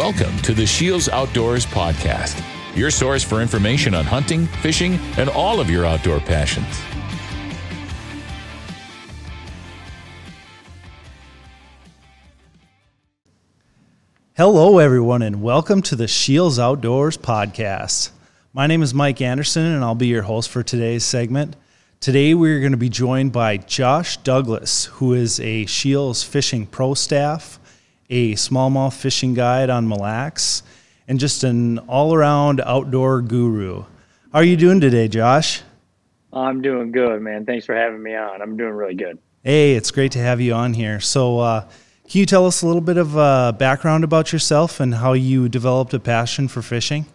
Welcome to the Shields Outdoors Podcast, your source for information on hunting, fishing, and all of your outdoor passions. Hello, everyone, and welcome to the Shields Outdoors Podcast. My name is Mike Anderson, and I'll be your host for today's segment. Today, we're going to be joined by Josh Douglas, who is a Shields Fishing Pro staff a smallmouth fishing guide on Mille Lacs, and just an all around outdoor guru. How are you doing today, Josh? I'm doing good, man. Thanks for having me on. I'm doing really good. Hey, it's great to have you on here. So, uh, can you tell us a little bit of uh, background about yourself and how you developed a passion for fishing?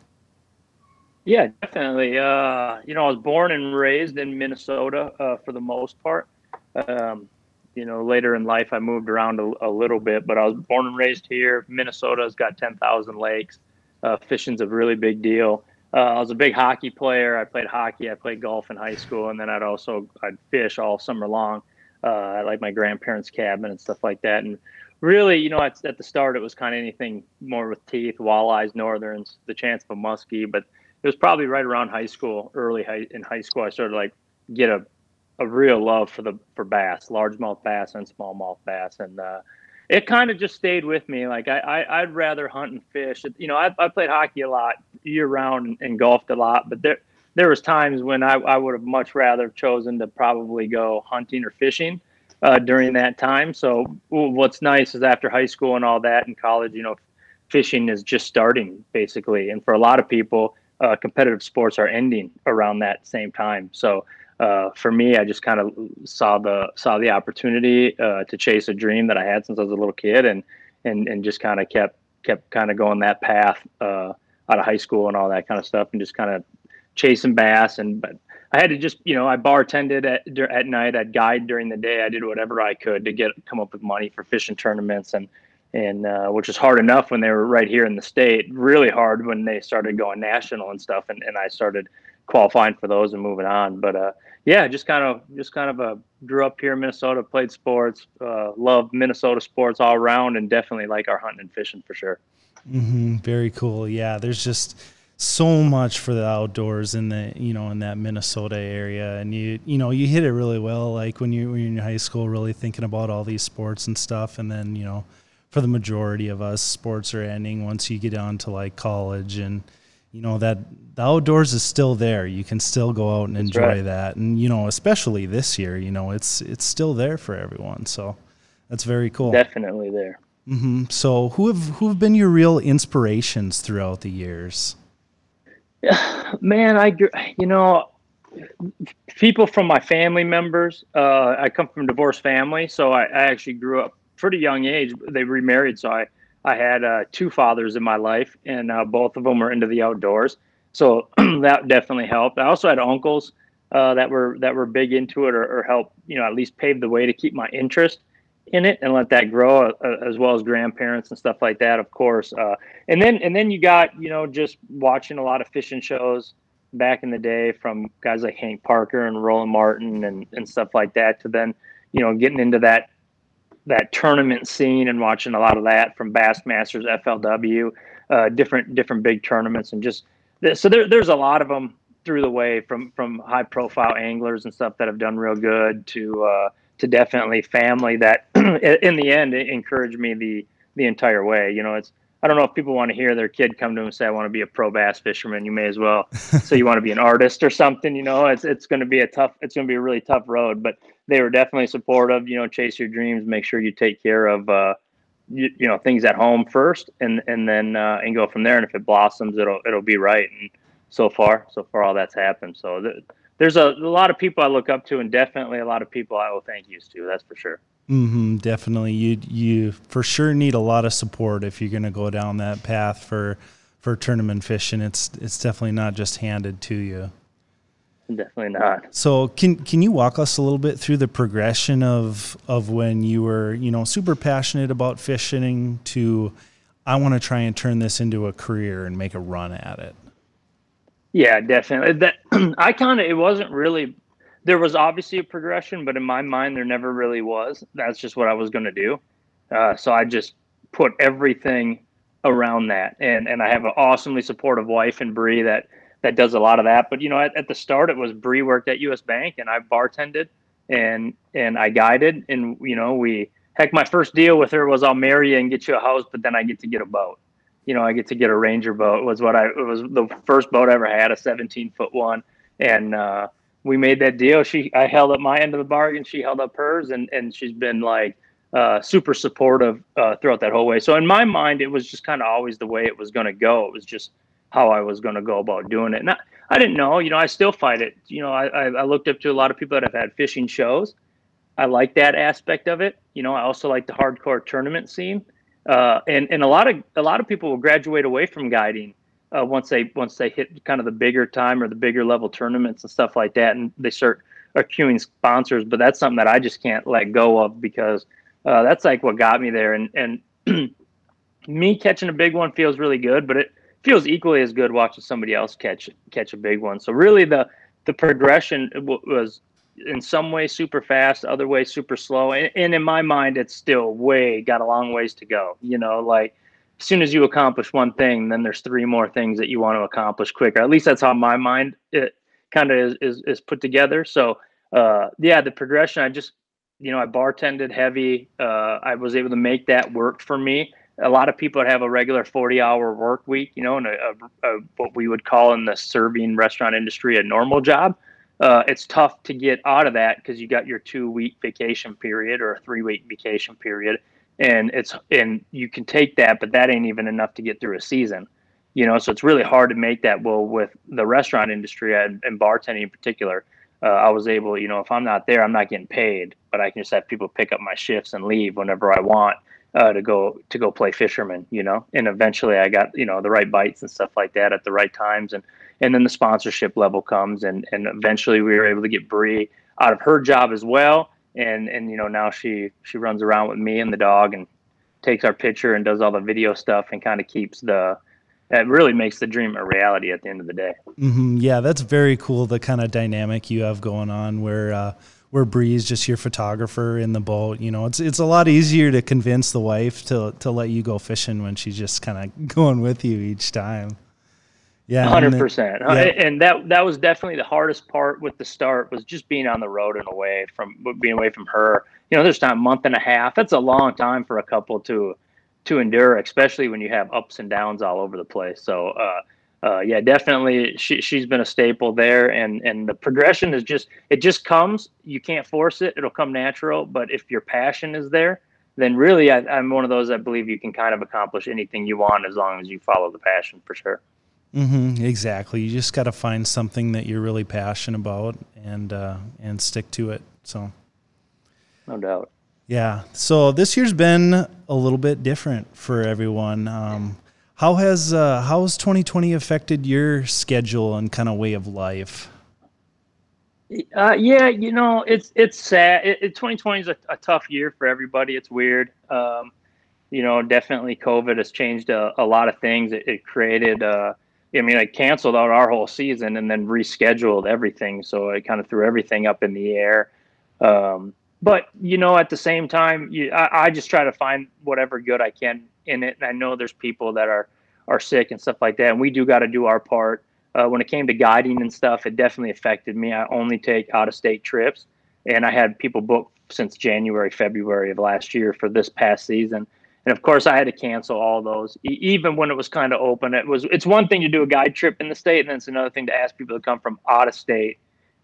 Yeah, definitely. Uh, you know, I was born and raised in Minnesota uh, for the most part. Um, you know, later in life, I moved around a, a, little bit, but I was born and raised here. Minnesota's got 10,000 lakes. Uh, fishing's a really big deal. Uh, I was a big hockey player. I played hockey. I played golf in high school, and then I'd also I'd fish all summer long uh, like my grandparents' cabin and stuff like that. And really, you know, at, at the start, it was kind of anything more with teeth, walleyes, northerns, the chance of a muskie. But it was probably right around high school, early high, in high school, I started like get a a real love for the for bass, largemouth bass and smallmouth bass, and uh, it kind of just stayed with me. Like I, I would rather hunt and fish. You know, I, I played hockey a lot year round and, and, golfed a lot, but there there was times when I, I would have much rather chosen to probably go hunting or fishing uh, during that time. So what's nice is after high school and all that and college, you know, fishing is just starting basically, and for a lot of people, uh, competitive sports are ending around that same time. So uh, for me, I just kind of saw the saw the opportunity uh, to chase a dream that I had since I was a little kid, and and and just kind of kept kept kind of going that path uh, out of high school and all that kind of stuff, and just kind of chasing bass. And but I had to just you know I bartended at at night, I'd guide during the day, I did whatever I could to get come up with money for fishing tournaments and. And uh, which was hard enough when they were right here in the state. Really hard when they started going national and stuff. And, and I started qualifying for those and moving on. But uh, yeah, just kind of just kind of uh, grew up here in Minnesota, played sports, uh, love Minnesota sports all around, and definitely like our hunting and fishing for sure. Mm-hmm. Very cool. Yeah, there's just so much for the outdoors in the you know in that Minnesota area, and you you know you hit it really well. Like when you when you're in high school, really thinking about all these sports and stuff, and then you know for the majority of us, sports are ending once you get on to like college and you know that the outdoors is still there. You can still go out and That's enjoy right. that, and you know, especially this year, you know, it's it's still there for everyone. So that's very cool. Definitely there. Mm-hmm. So who have who have been your real inspirations throughout the years? Yeah, man, I you know people from my family members. Uh, I come from a divorced family, so I, I actually grew up pretty young age. They remarried, so I I had uh, two fathers in my life, and uh, both of them were into the outdoors, so that definitely helped. I also had uncles uh, that were that were big into it, or, or helped you know at least pave the way to keep my interest in it and let that grow, uh, as well as grandparents and stuff like that, of course. Uh, and then and then you got you know just watching a lot of fishing shows back in the day from guys like Hank Parker and Roland Martin and and stuff like that, to then you know getting into that that tournament scene and watching a lot of that from Bassmasters, FLW, uh, different different big tournaments, and just so there, there's a lot of them through the way from from high profile anglers and stuff that have done real good to uh, to definitely family that in the end encouraged me the the entire way. You know, it's I don't know if people want to hear their kid come to them and say, "I want to be a pro bass fisherman." You may as well say you want to be an artist or something. You know, it's it's going to be a tough, it's going to be a really tough road. But they were definitely supportive. You know, chase your dreams, make sure you take care of uh, you, you know things at home first, and and then uh, and go from there. And if it blossoms, it'll it'll be right. And so far, so far, all that's happened. So th- there's a, a lot of people I look up to, and definitely a lot of people I owe thank yous to. That's for sure. Mm-hmm, definitely, you you for sure need a lot of support if you're going to go down that path for for tournament fishing. It's it's definitely not just handed to you. Definitely not. So can can you walk us a little bit through the progression of of when you were you know super passionate about fishing to I want to try and turn this into a career and make a run at it. Yeah, definitely. That I kind of it wasn't really there was obviously a progression, but in my mind there never really was. That's just what I was going to do. Uh, so I just put everything around that. And and I have an awesomely supportive wife and Bree that that does a lot of that. But you know, at, at the start, it was Bree worked at U.S. Bank, and I bartended and and I guided, and you know, we heck, my first deal with her was I'll marry you and get you a house, but then I get to get a boat. You know, I get to get a Ranger boat. Was what I it was the first boat I ever had, a 17 foot one, and uh, we made that deal. She I held up my end of the bargain, she held up hers, and and she's been like uh, super supportive uh, throughout that whole way. So in my mind, it was just kind of always the way it was going to go. It was just how I was going to go about doing it. And I, I, didn't know, you know, I still fight it. You know, I, I looked up to a lot of people that have had fishing shows. I like that aspect of it. You know, I also like the hardcore tournament scene. Uh, and, and a lot of, a lot of people will graduate away from guiding uh, once they, once they hit kind of the bigger time or the bigger level tournaments and stuff like that. And they start accruing sponsors, but that's something that I just can't let go of because uh, that's like what got me there. And and me catching a big one feels really good, but it feels equally as good watching somebody else catch catch a big one. So really, the the progression was in some way super fast, other way super slow, and, and in my mind, it's still way got a long ways to go. You know, like as soon as you accomplish one thing, then there's three more things that you want to accomplish quicker. At least that's how my mind it kind of is, is, is put together. So uh, yeah, the progression. I just you know, I bartended heavy. Uh, I was able to make that work for me. A lot of people have a regular 40 hour work week, you know, and a, a, a, what we would call in the serving restaurant industry a normal job. Uh, it's tough to get out of that because you got your two week vacation period or a three week vacation period. And it's, and you can take that, but that ain't even enough to get through a season, you know, so it's really hard to make that. Well, with the restaurant industry and, and bartending in particular, uh, I was able, you know, if I'm not there, I'm not getting paid, but I can just have people pick up my shifts and leave whenever I want uh, to go to go play fisherman, you know. And eventually, I got you know the right bites and stuff like that at the right times, and and then the sponsorship level comes, and and eventually we were able to get Bree out of her job as well, and and you know now she she runs around with me and the dog and takes our picture and does all the video stuff and kind of keeps the that really makes the dream a reality at the end of the day. Mm-hmm. Yeah, that's very cool. The kind of dynamic you have going on where, uh, where Bree's just your photographer in the boat. You know, it's it's a lot easier to convince the wife to to let you go fishing when she's just kind of going with you each time. Yeah, hundred percent. And that that was definitely the hardest part with the start was just being on the road and away from being away from her. You know, there's not a month and a half. That's a long time for a couple to to endure, especially when you have ups and downs all over the place. So, uh, uh, yeah, definitely, she she's been a staple there, and and the progression is just it just comes. You can't force it; it'll come natural. But if your passion is there, then really, I, I'm one of those that believe you can kind of accomplish anything you want as long as you follow the passion for sure. Mm-hmm, exactly. You just got to find something that you're really passionate about and uh, and stick to it. So, no doubt. Yeah. So this year's been a little bit different for everyone. Um, how has uh, how has 2020 affected your schedule and kind of way of life? Uh, yeah, you know, it's it's sad. It, it 2020 is a, a, tough year for everybody. It's weird. Um, you know, definitely COVID has changed a, a lot of things. It, it created. Uh, I mean, I canceled out our whole season and then rescheduled everything. So it kind of threw everything up in the air. Um, but you know, at the same time, you, I, I, just try to find whatever good I can in it. And I know there's people that are are sick and stuff like that, and we do got to do our part. Uh, when it came to guiding and stuff, it definitely affected me. I only take out of state trips, and I had people booked since January, February of last year for this past season. And of course, I had to cancel all those, e- even when it was kind of open. It was it's one thing to do a guide trip in the state, and then it's another thing to ask people to come from out of state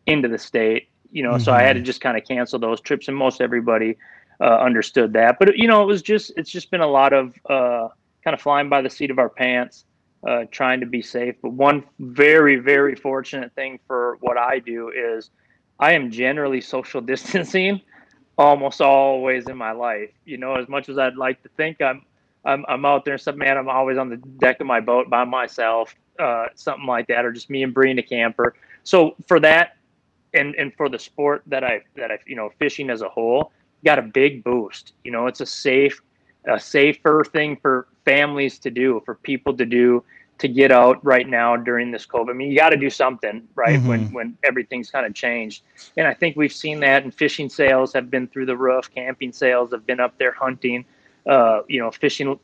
into the state you know, mm-hmm. so I had to mm-hmm. just kind of cancel those trips, and most everybody uh, understood that. But you know, it was just it's just been a lot of uh, kind of flying by the seat of our pants, uh, trying to be safe. But one very very fortunate thing for what I do is I am generally social distancing almost always in my life. You know, as much as I'd like to think I'm I'm, I'm out there and stuff, man, I'm always on the deck of my boat by myself, uh, something like that, or just me and Bree in a camper. So for that, and and for the sport that I that I you know fishing as a whole got a big boost. You know, it's a safe, a safer thing for families to do, for people to do, to get out right now during this COVID. I mean, you got to do something, right? Mm-hmm. When when everything's kind of changed, and I think we've seen that. And fishing sales have been through the roof. Camping sales have been up there. Hunting, uh, you know, fishing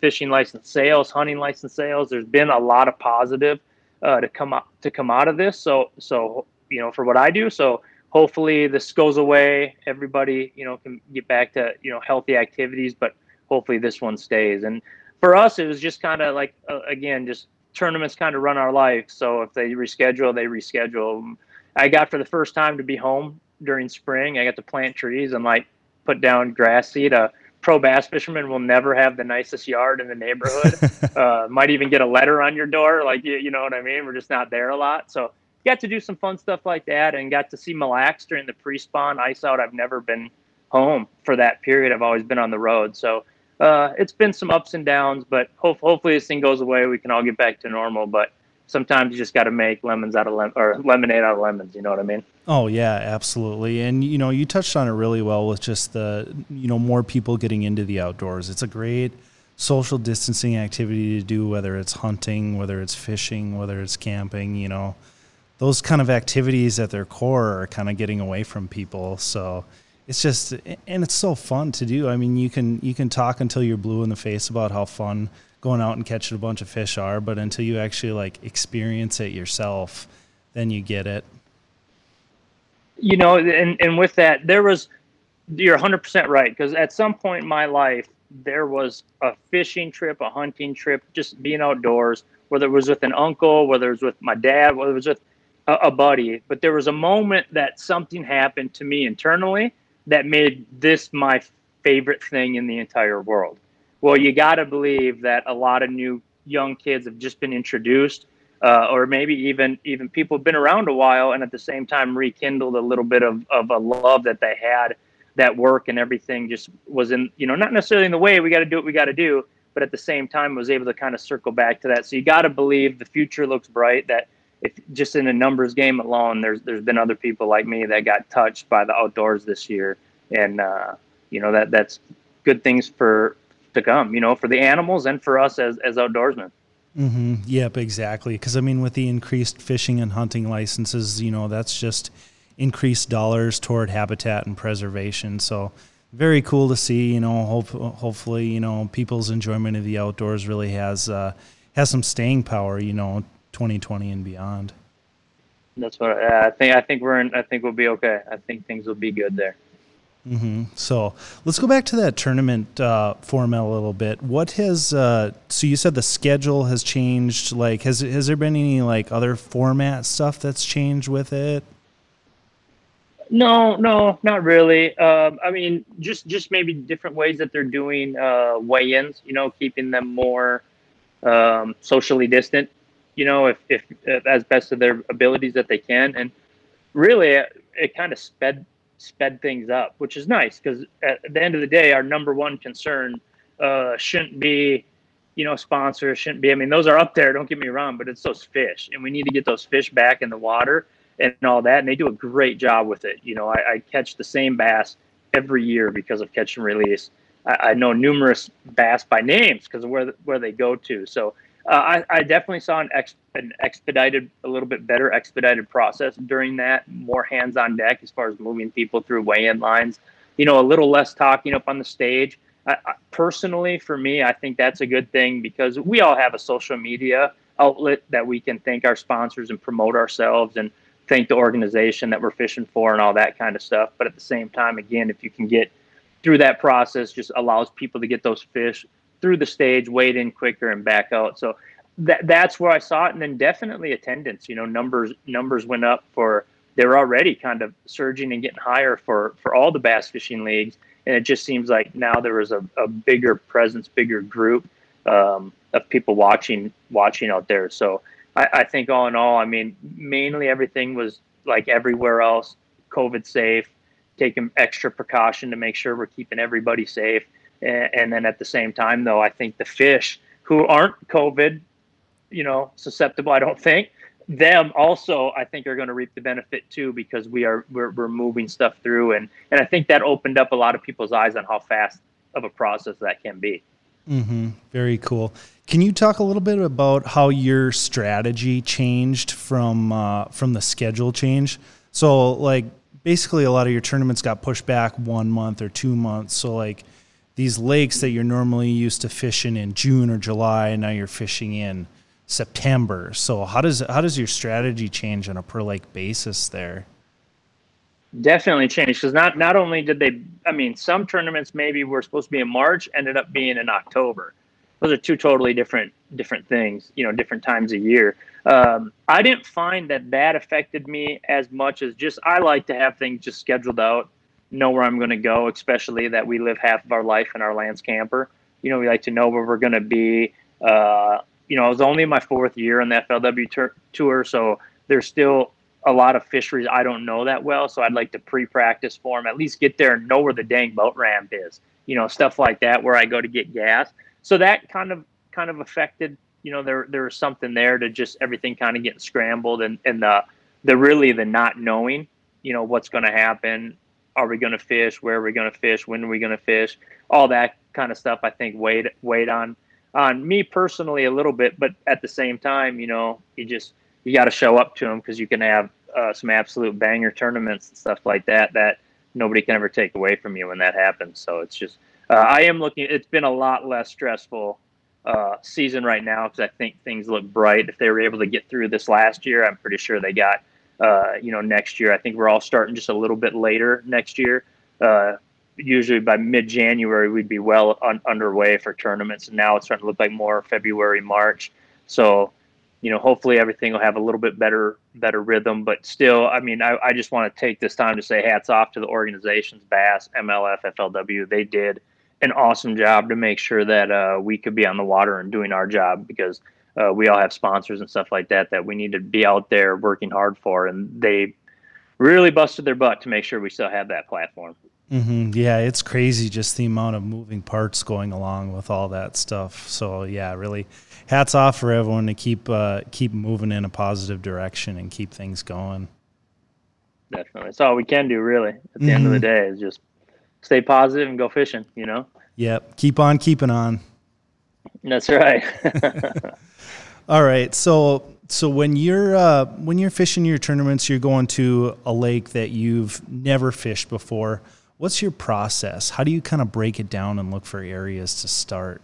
fishing license sales, hunting license sales. There's been a lot of positive uh, to come up to come out of this. So so you know for what I do. So hopefully this goes away. Everybody you know can get back to you know healthy activities, but hopefully this one stays. And for us, it was just kind of like uh, again just tournaments kind of run our life. So if they reschedule, they reschedule. I got for the first time to be home during spring. I got to plant trees and like put down grass seed. A pro bass fisherman will never have the nicest yard in the neighborhood. uh, might even get a letter on your door, like you, you know what I mean. We're just not there a lot, so got to do some fun stuff like that, and got to see Mille Lacs during the pre-spawn ice out. I've never been home for that period. I've always been on the road, so uh, it's been some ups and downs. But hope, hopefully this thing goes away. We can all get back to normal. But sometimes you just got to make lemons out of lem- or lemonade out of lemons. You know what I mean? Oh yeah, absolutely. And you know, you touched on it really well with just the you know more people getting into the outdoors. It's a great social distancing activity to do, whether it's hunting, whether it's fishing, whether it's camping. You know, those kind of activities at their core are kind of getting away from people. So it's just and it's so fun to do. I mean, you can you can talk until you're blue in the face about how fun going out and catching a bunch of fish are, but until you actually like experience it yourself, then you get it. You know, and and with that, there was you're 100% right because at some point in my life there was a fishing trip, a hunting trip, just being outdoors, whether it was with an uncle, whether it was with my dad, whether it was with a, a buddy, but there was a moment that something happened to me internally that made this my favorite thing in the entire world well, you got to believe that a lot of new young kids have just been introduced, uh, or maybe even even people have been around a while and at the same time rekindled a little bit of, of a love that they had. That work and everything just was in, you know, not necessarily in the way we got to do what we got to do, but at the same time was able to kind of circle back to that. So you got to believe the future looks bright. That if just in a numbers game alone, there's there's been other people like me that got touched by the outdoors this year, and uh, you know that that's good things for to come, you know, for the animals and for us as, as outdoorsmen. Mm-hmm. Yep, exactly. Because I mean, with the increased fishing and hunting licenses, you know, that's just increased dollars toward habitat and preservation. So very cool to see. You know, hope, hopefully, you know, people's enjoyment of the outdoors really has uh, has some staying power. You know, 2020 and beyond. That's what I think. I think we're in. I think we'll be okay. I think things will be good there. Mm-hmm. So let's go back to that tournament uh, format a little bit. What has uh, so you said the schedule has changed? Like, has has there been any like other format stuff that's changed with it? No, no, not really. Um, I mean, just just maybe different ways that they're doing uh, weigh-ins. You know, keeping them more um, socially distant. You know, if, if, if as best of their abilities that they can, and really, it, it kind of sped sped things up, which is nice because at the end of the day, our number one concern uh, shouldn't be, you know, sponsors shouldn't be. I mean, those are up there. Don't get me wrong, but it's those fish, and we need to get those fish back in the water and all that. And they do a great job with it. You know, I, I catch the same bass every year because of catch and release. I, I know numerous bass by names because of where where they go to. So uh, I, I, definitely saw an, ex, an expedited, a little bit better expedited process during that. More hands on deck as far as moving people through weigh-in lines. You know, a little less talking up on the stage. I, I, personally, for me, I think that's a good thing because we all have a social media outlet that we can thank our sponsors and promote ourselves and thank the organization that we're fishing for and all that kind of stuff. But at the same time, again, if you can get through that process, just allows people to get those fish through the stage, wade in quicker, and back out. So that that's where I saw it, and then definitely attendance. You know, numbers numbers went up for they were already kind of surging and getting higher for for all the bass fishing leagues, and it just seems like now there was a, a bigger presence, bigger group um, of people watching watching out there. So I, I think all in all, I mean, mainly everything was like everywhere else, COVID safe, taking extra precaution to make sure we're keeping everybody safe and, then at the same time, though, I think the fish who aren't COVID, you know, susceptible, I don't think them also I think are going to reap the benefit too because we are we're, we're moving stuff through and and I think that opened up a lot of people's eyes on how fast of a process that can be. Mm-hmm. Very cool. Can you talk a little bit about how your strategy changed from uh, from the schedule change? So like basically a lot of your tournaments got pushed back one month or two months. So like these lakes that you're normally used to fishing in June or July, and now you're fishing in September. So how does how does your strategy change on a per lake basis there? Definitely changed because not not only did they, I mean, some tournaments maybe were supposed to be in March, ended up being in October. Those are two totally different different things, you know, different times a year. Um, I didn't find that that affected me as much as just I like to have things just scheduled out, know where I'm going to go, especially that we live half of our life in our Lance camper. You know, we like to know where we're going to be. Uh, you know, I was only in my fourth year on the FLW tur- tour, so there's still a lot of fisheries I don't know that well. So I'd like to pre-practice for them, at least get there and know where the dang boat ramp is. You know, stuff like that where I go to get gas. So that kind of kind of affected. You know, there there was something there to just everything kind of getting scrambled and and the the really the not knowing. You know what's going to happen. Are we going to fish? Where are we going to fish? When are we going to fish? All that kind of stuff. I think weighed weighed on on me personally a little bit, but at the same time, you know, you just you got to show up to them because you can have uh, some absolute banger tournaments and stuff like that that nobody can ever take away from you when that happens. So it's just uh, I am looking. It's been a lot less stressful uh, season right now because I think things look bright. If they were able to get through this last year, I'm pretty sure they got. Uh, you know, next year I think we're all starting just a little bit later next year. Uh, usually by mid January we'd be well un- underway for tournaments, and now it's starting to look like more February, March. So, you know, hopefully everything will have a little bit better better rhythm. But still, I mean, I, I just want to take this time to say hats off to the organizations, Bass, MLF, FLW. They did an awesome job to make sure that uh, we could be on the water and doing our job because uh, we all have sponsors and stuff like that that we need to be out there working hard for, and they really busted their butt to make sure we still have that platform. Mm-hmm. Yeah, it's crazy just the amount of moving parts going along with all that stuff. So yeah, really, hats off for everyone to keep uh, keep moving in a positive direction and keep things going. Definitely, that's all we can do. Really, at the mm-hmm. end of the mm-hmm. day, is just stay positive and go fishing. You know. Yep. Keep on keeping on. That's right. all right. So so when you're uh, when you're fishing your tournaments, you're going to a lake that you've never fished before What's your process? How do you kind of break it down and look for areas to start?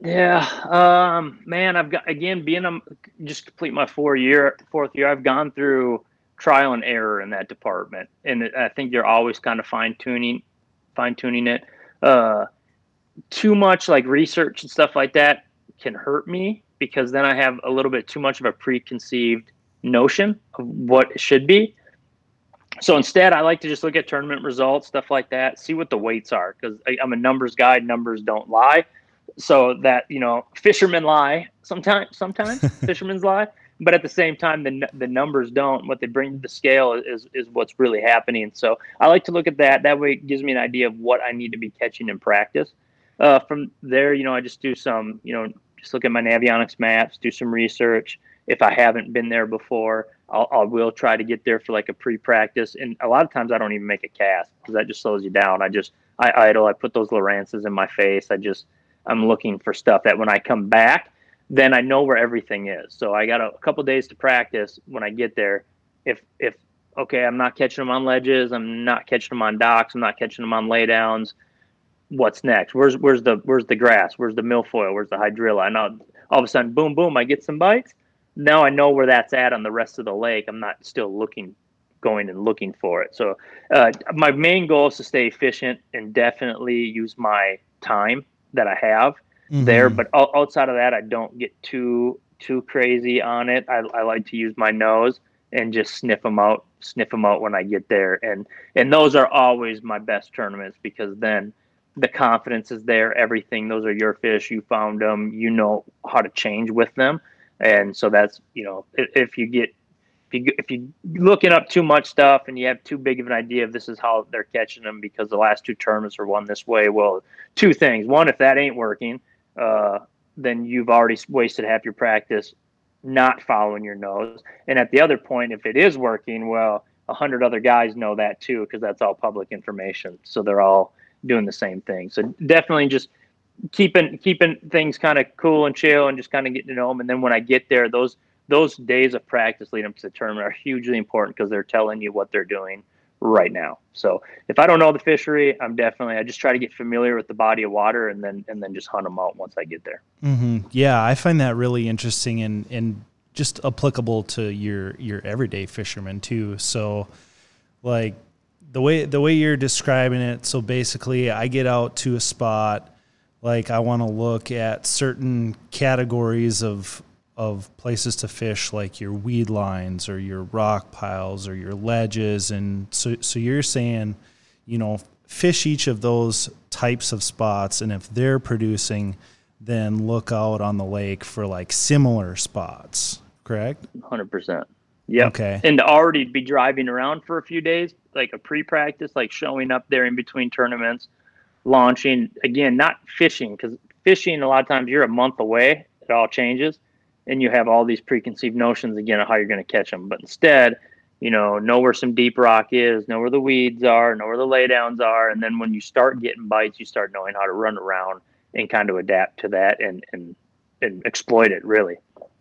Yeah, um, man, I've got again being a just complete my four year fourth year. I've gone through trial and error in that department, and I think you're always kind of fine tuning, fine tuning it. Uh, too much like research and stuff like that can hurt me because then I have a little bit too much of a preconceived notion of what it should be so instead, I like to just look at tournament results, stuff like that, see what the weights are because I'm a numbers guy. Numbers don't lie. So that you know, fishermen lie sometimes. Sometimes fishermen's lie, but at the same time, the the numbers don't. What they bring to the scale is is what's really happening. So I like to look at that. That way, it gives me an idea of what I need to be catching in practice. Uh, from there, you know, I just do some, you know, just look at my Navionics maps, do some research. If I haven't been there before, I'll, I will try to get there for like a pre-practice, and a lot of times I don't even make a cast because that just slows you down. I just I idle, I put those Lowrances in my face. I just I'm looking for stuff that when I come back, then I know where everything is. So I got a, a couple days to practice. When I get there, if if okay, I'm not catching them on ledges, I'm not catching them on docks, I'm not catching them on laydowns. What's next? Where's where's the where's the grass? Where's the milfoil? Where's the hydrilla? I know all of a sudden, boom, boom, I get some bites now I know where that's at on the rest of the lake. I'm not still looking, going and looking for it. So uh, my main goal is to stay efficient and definitely use my time that I have mm-hmm. there. But outside of that, I don't get too too crazy on it. I, I like to use my nose and just sniff them out, sniff them out when I get there. And and those are always my best tournaments because then the confidence is there. Everything. Those are your fish. You found them. You know how to change with them and so that's you know if, if you get if you if you looking up too much stuff and you have too big of an idea of this is how they're catching them because the last two tournaments are won this way, well, two things: one, if that ain't working, uh, then you've already wasted half your practice not following your nose, and at the other point, if it is working, well, a hundred other guys know that too because that's all public information, so they're all doing the same thing. So definitely just keeping keeping things kind of cool and chill and just kind of getting to know them. And then when I get there, those those days of practice leading up to the tournament are hugely important because they're telling you what they're doing right now. So if I don't know the fishery, I'm definitely I just try to get familiar with the body of water and then and then just hunt them out once I get there. Mm-hmm. Yeah, I find that really interesting and and just applicable to your your everyday fishermen too. So like the way the way you're describing it, so basically I get out to a spot like I want to look at certain categories of of places to fish like your weed lines or your rock piles or your ledges. And so so you're saying you know fish each of those types of spots and if they're producing then look out on the lake for like similar spots correct? 100% yeah okay and to already be driving around for a few days like a pre-practice like showing up there in between tournaments launching again not fishing because fishing a lot of times you're a month away it all changes and you have all these preconceived notions again of how you're going to catch them. But instead, you know, know where some deep rock is, know where the weeds are, know where the laydowns are, and then when you start getting bites, you start knowing how to run around and kind of adapt to that and and and exploit it really.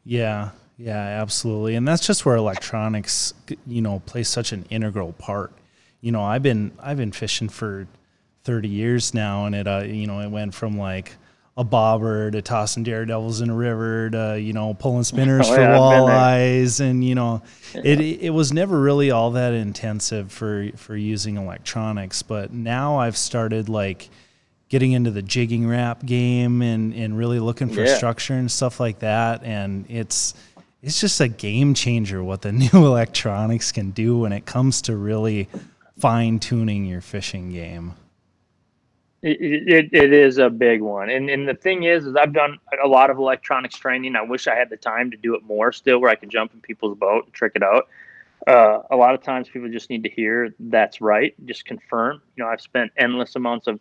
Yeah, yeah, absolutely. And that's just where electronics, you know, play such an integral part. You know, I've been I've been fishing for 30 years now, and it uh, you know it went from like a bobber to tossing daredevils in a river to you know pulling spinners oh, for yeah, walleyes and you know yeah. it it was never really all that intensive for for using electronics but now I've started like getting into the jigging Rap game and and really looking for yeah. structure and stuff like that and it's it's just a game changer what the new electronics can do when it comes to really fine tuning your fishing game. It, it, it is a big one. And, and the thing is, is I've done a lot of electronics training. I wish I had the time to do it more still where I can jump in people's boat and trick it out. Uh, a lot of times people just need to hear that's right. Just confirm, you know, I've spent endless amounts of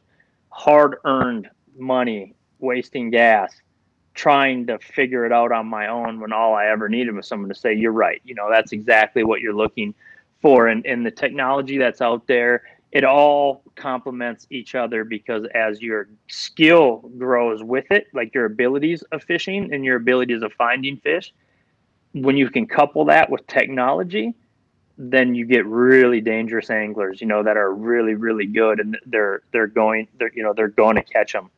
hard earned money wasting gas trying to figure it out on my own when all I ever needed was someone to say, you're right. You know, that's exactly what you're looking for. And, and the technology that's out there it all complements each other because as your skill grows with it, like your abilities of fishing and your abilities of finding fish, when you can couple that with technology, then you get really dangerous anglers, you know, that are really, really good and they're they're going they're you know they're going to catch them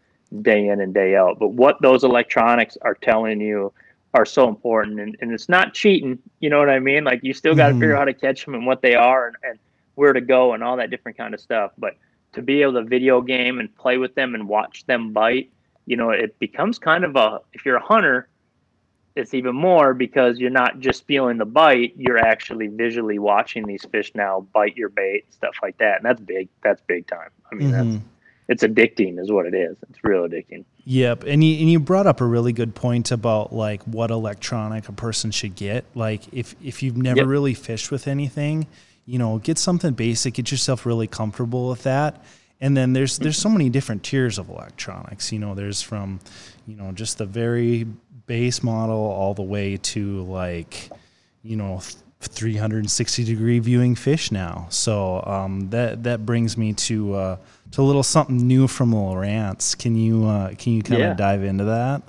day in and day out. But what those electronics are telling you are so important, and, and it's not cheating. You know what I mean? Like you still got to mm. figure out how to catch them and what they are, and, and where to go and all that different kind of stuff. But to be able to video game and play with them and watch them bite, you know, it becomes kind of a if you're a hunter, it's even more because you're not just feeling the bite, you're actually visually watching these fish now bite your bait, stuff like that. And that's big. That's big time. I mean, mm-hmm. that's it's addicting is what it is. It's real addicting. Yep. And you, and you brought up a really good point about like what electronic a person should get. Like if, if you've never yep. really fished with anything, you know, get something basic, get yourself really comfortable with that. And then there's there's so many different tiers of electronics. You know, there's from, you know, just the very base model all the way to like, you know, 360 degree viewing fish now. So um, that that brings me to uh, to a little something new from Lowrance. Can you uh, can you kind of yeah. dive into that?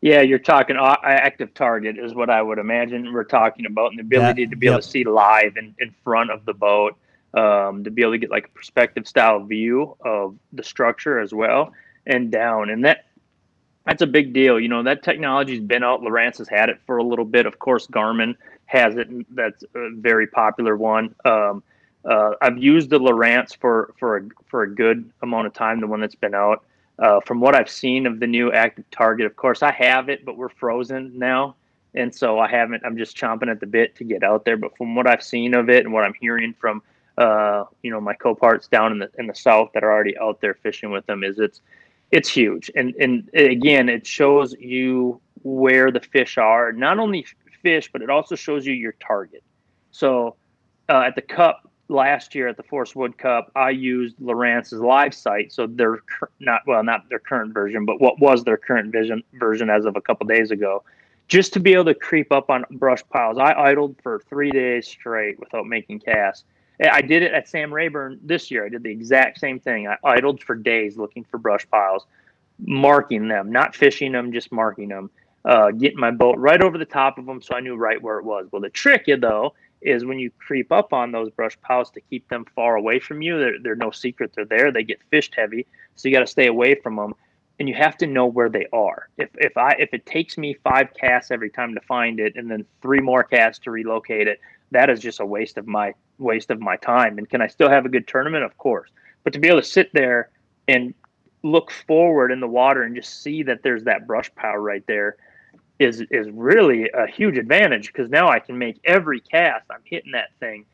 Yeah, you're talking ActiveTarget is what I would imagine we're talking about, and the ability that, to be yep. able to see live in, in front of the boat, um, to be able to get like a perspective style view of the structure as well and down, and that that's a big deal. You know that technology's been out. Lowrance has had it for a little bit. Of course, Garmin has it. That's a very popular one. Um, uh, I've used the Lowrance for for a, for a good amount of time. The one that's been out. Uh, from what I've seen of the new ActiveTarget, of course, I have it, but we're frozen now. And so I haven't, I'm just chomping at the bit to get out there. But from what I've seen of it and what I'm hearing from, uh, you know, my co-parts down in the, in the South that are already out there fishing with them is it's, it's huge. And, and again, it shows you where the fish are, not only fish, but it also shows you your target. So uh, at the cup, last year at the Forrest Wood Cup, I used Lowrance's LiveSight. So they're not well, not their current version, but what was their current vision version as of a couple days ago, just to be able to creep up on brush piles. I idled for three days straight without making casts. I did it at Sam Rayburn this year. I did the exact same thing. I idled for days looking for brush piles, marking them, not fishing them, just marking them. Uh, getting my boat right over the top of them so I knew right where it was. Well, the trick, though, is when you creep up on those brush piles to keep them far away from you. They're, they're no secret they're there. They get fished heavy, so you got to stay away from them, and you have to know where they are. If if I if it takes me five casts every time to find it, and then three more casts to relocate it, that is just a waste of my waste of my time. And can I still have a good tournament? Of course, but to be able to sit there and look forward in the water and just see that there's that brush pile right there is is really a huge advantage because now I can make every cast I'm hitting that thing.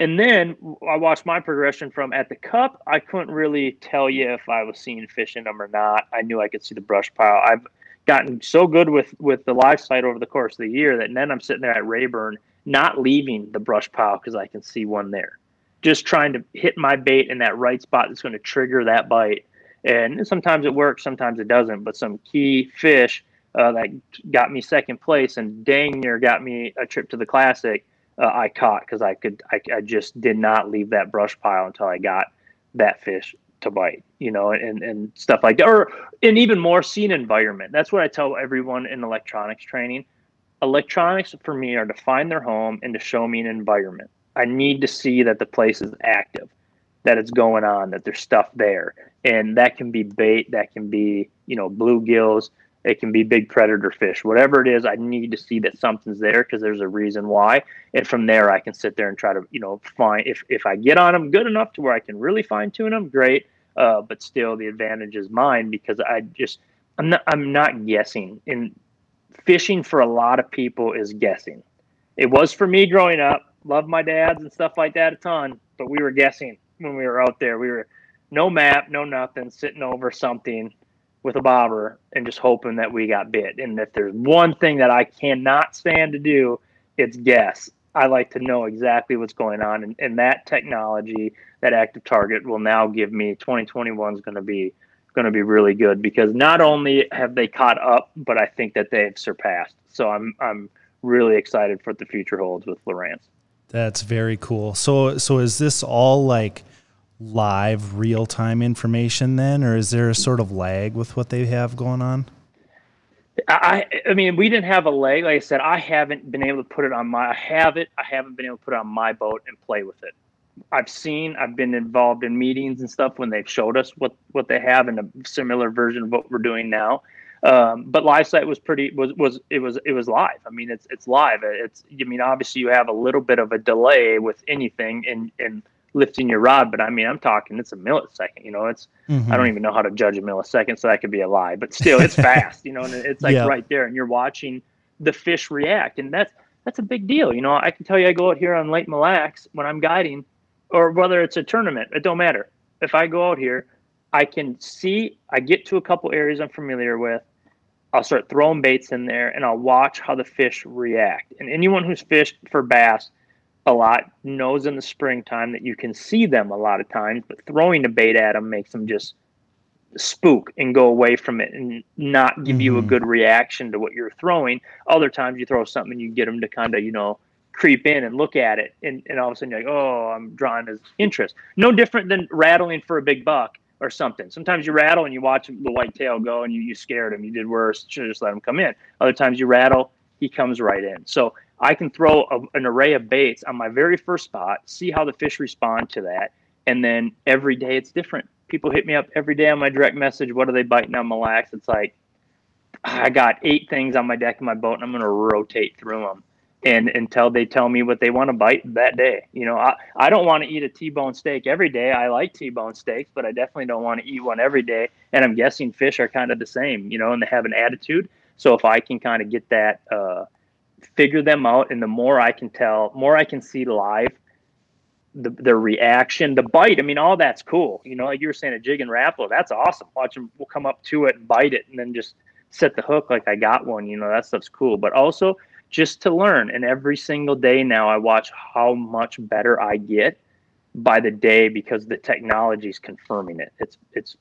And then I watched my progression from at the cup. I couldn't really tell you if I was seeing fish in them or not. I knew I could see the brush pile. I've gotten so good with with the LiveSight over the course of the year that then I'm sitting there at Rayburn, not leaving the brush pile because I can see one there. Just trying to hit my bait in that right spot that's going to trigger that bite. And sometimes it works, sometimes it doesn't. But some key fish uh, that got me second place and dang near got me a trip to the classic. Uh, I caught because I could I, I just did not leave that brush pile until I got that fish to bite, you know, and, and stuff like that. Or and even more scene environment. That's what I tell everyone in electronics training. Electronics for me are to find their home and to show me an environment. I need to see that the place is active, that it's going on, that there's stuff there. And that can be bait, that can be, you know, bluegills, it can be big predator fish, whatever it is. I need to see that something's there because there's a reason why, and from there I can sit there and try to you know find if if I get on them good enough to where I can really fine tune them, great. Uh, but still, the advantage is mine because I just I'm not I'm not guessing. And fishing for a lot of people is guessing. It was for me growing up. Loved my dads and stuff like that a ton, but we were guessing when we were out there. We were no map, no nothing, sitting over something with a bobber and just hoping that we got bit. And if there's one thing that I cannot stand to do, it's guess. I like to know exactly what's going on. And, and that technology, that ActiveTarget will now give me 2021 is going to be going to be really good because not only have they caught up, but I think that they've surpassed. So I'm I'm really excited for what the future holds with Lowrance. That's very cool. So so is this all like live real time information then, or is there a sort of lag with what they have going on? I, I mean, we didn't have a leg. Like I said, I haven't been able to put it on my. I have it. I haven't been able to put it on my boat and play with it. I've seen. I've been involved in meetings and stuff when they've showed us what what they have in a similar version of what we're doing now. Um, but LiveSight was pretty was was it was it was live. I mean, it's it's live. It's I mean, obviously you have a little bit of a delay with anything, and and lifting your rod, but I mean, I'm talking it's a millisecond. You know, it's mm-hmm. I don't even know how to judge a millisecond, so that could be a lie. But still, it's fast. You know, and it's like yeah. right there, and you're watching the fish react, and that's that's a big deal. You know, I can tell you, I go out here on Lake Mille Lacs when I'm guiding, or whether it's a tournament, it don't matter. If I go out here, I can see. I get to a couple areas I'm familiar with. I'll start throwing baits in there, and I'll watch how the fish react. And anyone who's fished for bass a lot knows in the springtime that you can see them a lot of times, but throwing a bait at them makes them just spook and go away from it and not give mm-hmm. you a mm-hmm. good reaction to what you're throwing. Other times you throw something and you get them to kind of, you know, creep in and look at it. And, and all of a sudden you're like, oh, I'm drawing his interest. No different than rattling for a big buck or something. Sometimes you rattle and you watch the white tail go and you, you scared him. You did worse. Should have just let him come in. Other times you rattle, he comes right in. So I can throw a, an array of baits on my very first spot, see how the fish respond to that, and then every day it's different. People hit me up every day on my direct message. What are they biting on Mille Lacs? It's like I got eight things on my deck in my boat, and I'm going to rotate through them, and until they tell me what they want to bite that day. You know, I I don't want to eat a T-bone steak every day. I like T-bone steaks, but I definitely don't want to eat one every day. And I'm guessing fish are kind of the same, you know, and they have an attitude. So if I can kind of get that. Uh, figure them out and the more i can tell more i can see live the, their reaction the bite. I mean all that's cool. You know like you were saying a Jigging Rapala that's awesome. Watch them we'll come up to it and bite it and then just set the hook like i got one. You know that stuff's cool. But also just to learn and every single day now i watch how much better i get by the day because the technology is confirming it. It's it's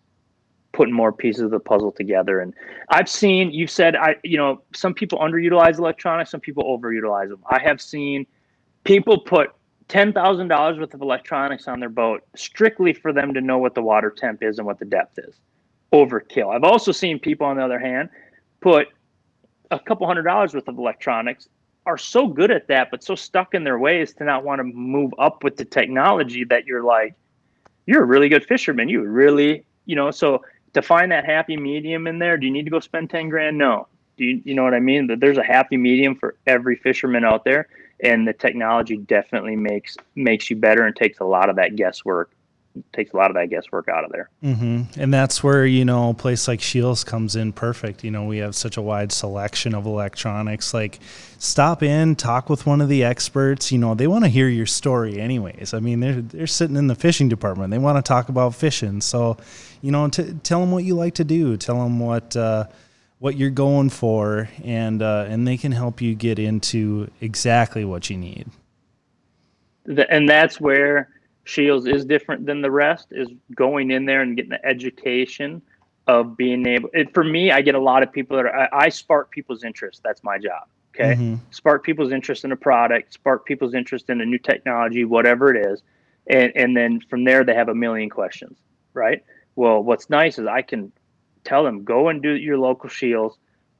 putting more pieces of the puzzle together. And I've seen, you've said, I, you know, some people underutilize electronics, some people overutilize them. I have seen people put $10,000 worth of electronics on their boat strictly for them to know what the water temp is and what the depth is. Overkill. I've also seen people, on the other hand, put a couple hundred dollars worth of electronics are so good at that, but so stuck in their ways to not want to move up with the technology that you're like, you're a really good fisherman. You really, you know, so to find that happy medium in there, do you need to go spend 10 grand? No. Do you, you know what I mean? That there's a happy medium for every fisherman out there. And the technology definitely makes, makes you better and takes a lot of that guesswork takes a lot of that guesswork out of there. Mm-hmm. And that's where you know a place like Scheels comes in perfect. You know, we have such a wide selection of electronics. Like, stop in, talk with one of the experts. You know, they want to hear your story, anyways. I mean, they're they're sitting in the fishing department. They want to talk about fishing. So, you know, t- tell them what you like to do. Tell them what. Uh, what you're going for, and uh, and they can help you get into exactly what you need. and that's where Scheels is different than the rest is going in there and getting the education of being able it, for me i get a lot of people that are, I, I spark people's interest. That's my job okay? Mm-hmm. spark people's interest in a product spark people's interest in a new technology whatever it is. And and then from there they have a million questions right? Well what's nice is i can tell them go and do your local Scheels,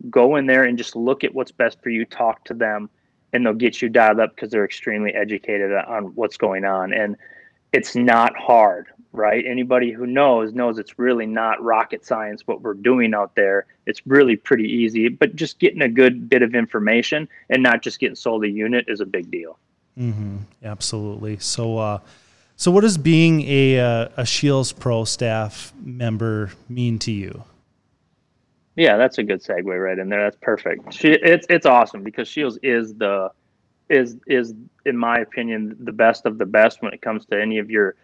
go in there and just look at what's best for you talk to them and they'll get you dialed up because they're extremely educated on what's going on. And it's not hard, right? Anybody who knows knows it's really not rocket science what we're doing out there. It's really pretty easy, but just getting a good bit of information and not just getting sold a unit is a big deal. Mm-hmm. Absolutely. So, uh, so what does being a uh, a Scheels Pro staff member mean to you? Yeah, that's a good segue right in there. That's perfect. She, it's it's awesome because Scheels is the is is in my opinion the best of the best when it comes to any of your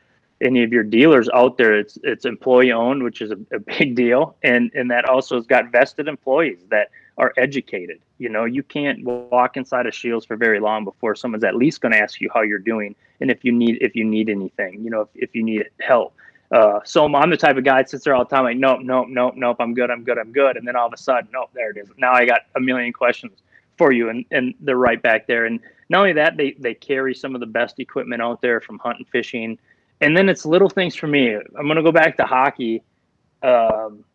any of your dealers out there. It's it's employee owned which is a, a, big deal. And and that also has got vested employees that are educated. You know you can't walk inside of Scheels for very long before someone's at least going to ask you how you're doing and if you need if you need anything you know if, if you need help. Uh, so I'm the type of guy that sits there all the time like nope nope nope nope I'm good I'm good I'm good. And then all of a sudden nope there it is. Now I got a million questions for you and, and they're right back there. And not only that they, they carry some of the best equipment out there from hunting fishing. And then it's little things for me. I'm to go back to hockey. Um,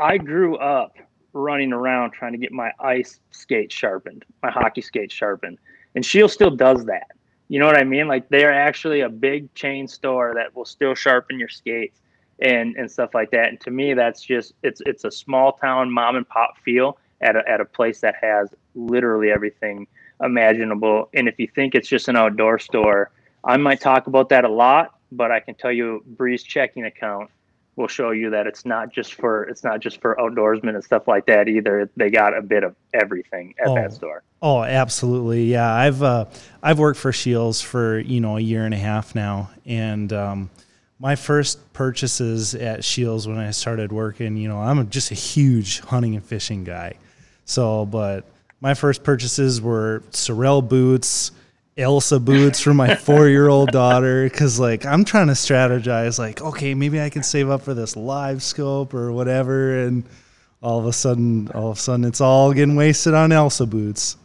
i grew up running around trying to get my ice skate sharpened my hockey skate sharpened. And Scheels still does that. You know what i mean? Like they're actually a big chain store that will still sharpen your skates and and stuff like that. And to me that's just it's it's a small town mom and pop feel at a, at a place that has literally everything imaginable. And if you think it's just an outdoor store, I might talk about that a lot, but I can tell you Bree's checking account will show you that it's not just for it's not just for outdoorsmen and stuff like that either. They got a bit of everything at oh, that store. Oh, absolutely. Yeah. I've uh, I've worked for Scheels for, you know, a year and a half now. And um, my first purchases at Scheels when I started working, you know, I'm just a huge hunting and fishing guy. So, but my first purchases were Sorel boots, Elsa boots for my four year old daughter. Cause like I'm trying to strategize, like, okay, maybe I can save up for this LiveScope or whatever. And all of a sudden, all of a sudden, it's all getting wasted on Elsa boots.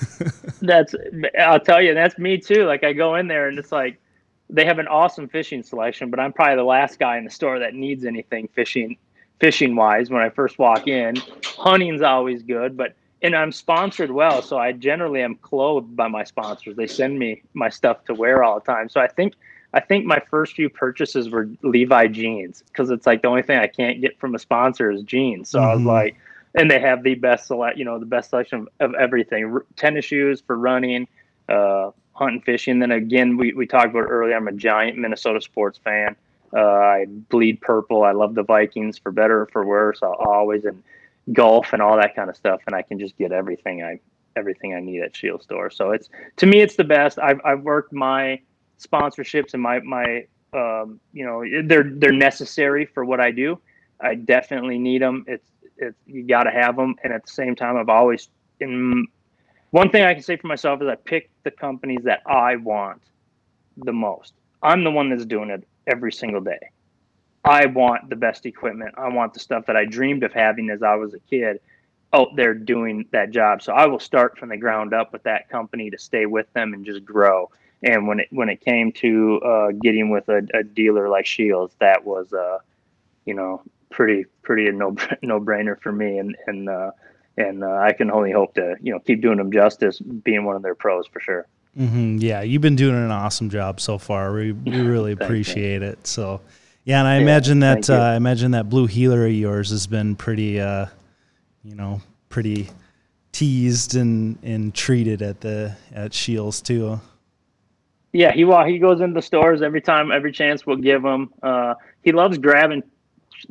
that's, I'll tell you, that's me too. Like I go in there and it's like, they have an awesome fishing selection, but I'm probably the last guy in the store that needs anything fishing fishing wise when I first walk in. Hunting's always good, but and I'm sponsored well, so I generally am clothed by my sponsors. They send me my stuff to wear all the time. So I think I think my first few purchases were Levi jeans because it's like the only thing I can't get from a sponsor is jeans. So mm-hmm. I was mm-hmm. like, and they have the best select, you know, the best selection of, of everything: R- tennis shoes for running, uh, hunting, fishing. Then again, we we talked about earlier. I'm a giant Minnesota sports fan. Uh, I bleed purple. I love the Vikings for better or for worse. I'll always and golf and all that kind of stuff, and I can just get everything I everything I need at Shield Store. So it's to me, it's the best. I've I've worked my sponsorships and my my um, you know they're they're necessary for what I do. I definitely need them. It's it's you got to have them, and at the same time, I've always in one thing I can say for myself is I pick the companies that I want the most. I'm the one that's doing it every single day. I want the best equipment. I want the stuff that I dreamed of having as I was a kid out there doing that job. So I will start from the ground up with that company to stay with them and just grow. And when it when it came to uh, getting with a, a, dealer like Scheels, that was uh, you know pretty pretty a no no brainer for me. And and uh, and uh, I can only hope to you know keep doing them justice, being one of their pros for sure. Mm-hmm. Yeah, you've been doing an awesome job so far. We, we really appreciate you. it. So, yeah, and I yeah, imagine that uh, I imagine that blue heeler of yours has been pretty, uh, you know, pretty teased and, and treated at the at Scheels too. Yeah, he well, he goes into stores every time, every chance we'll give him. Uh, he loves grabbing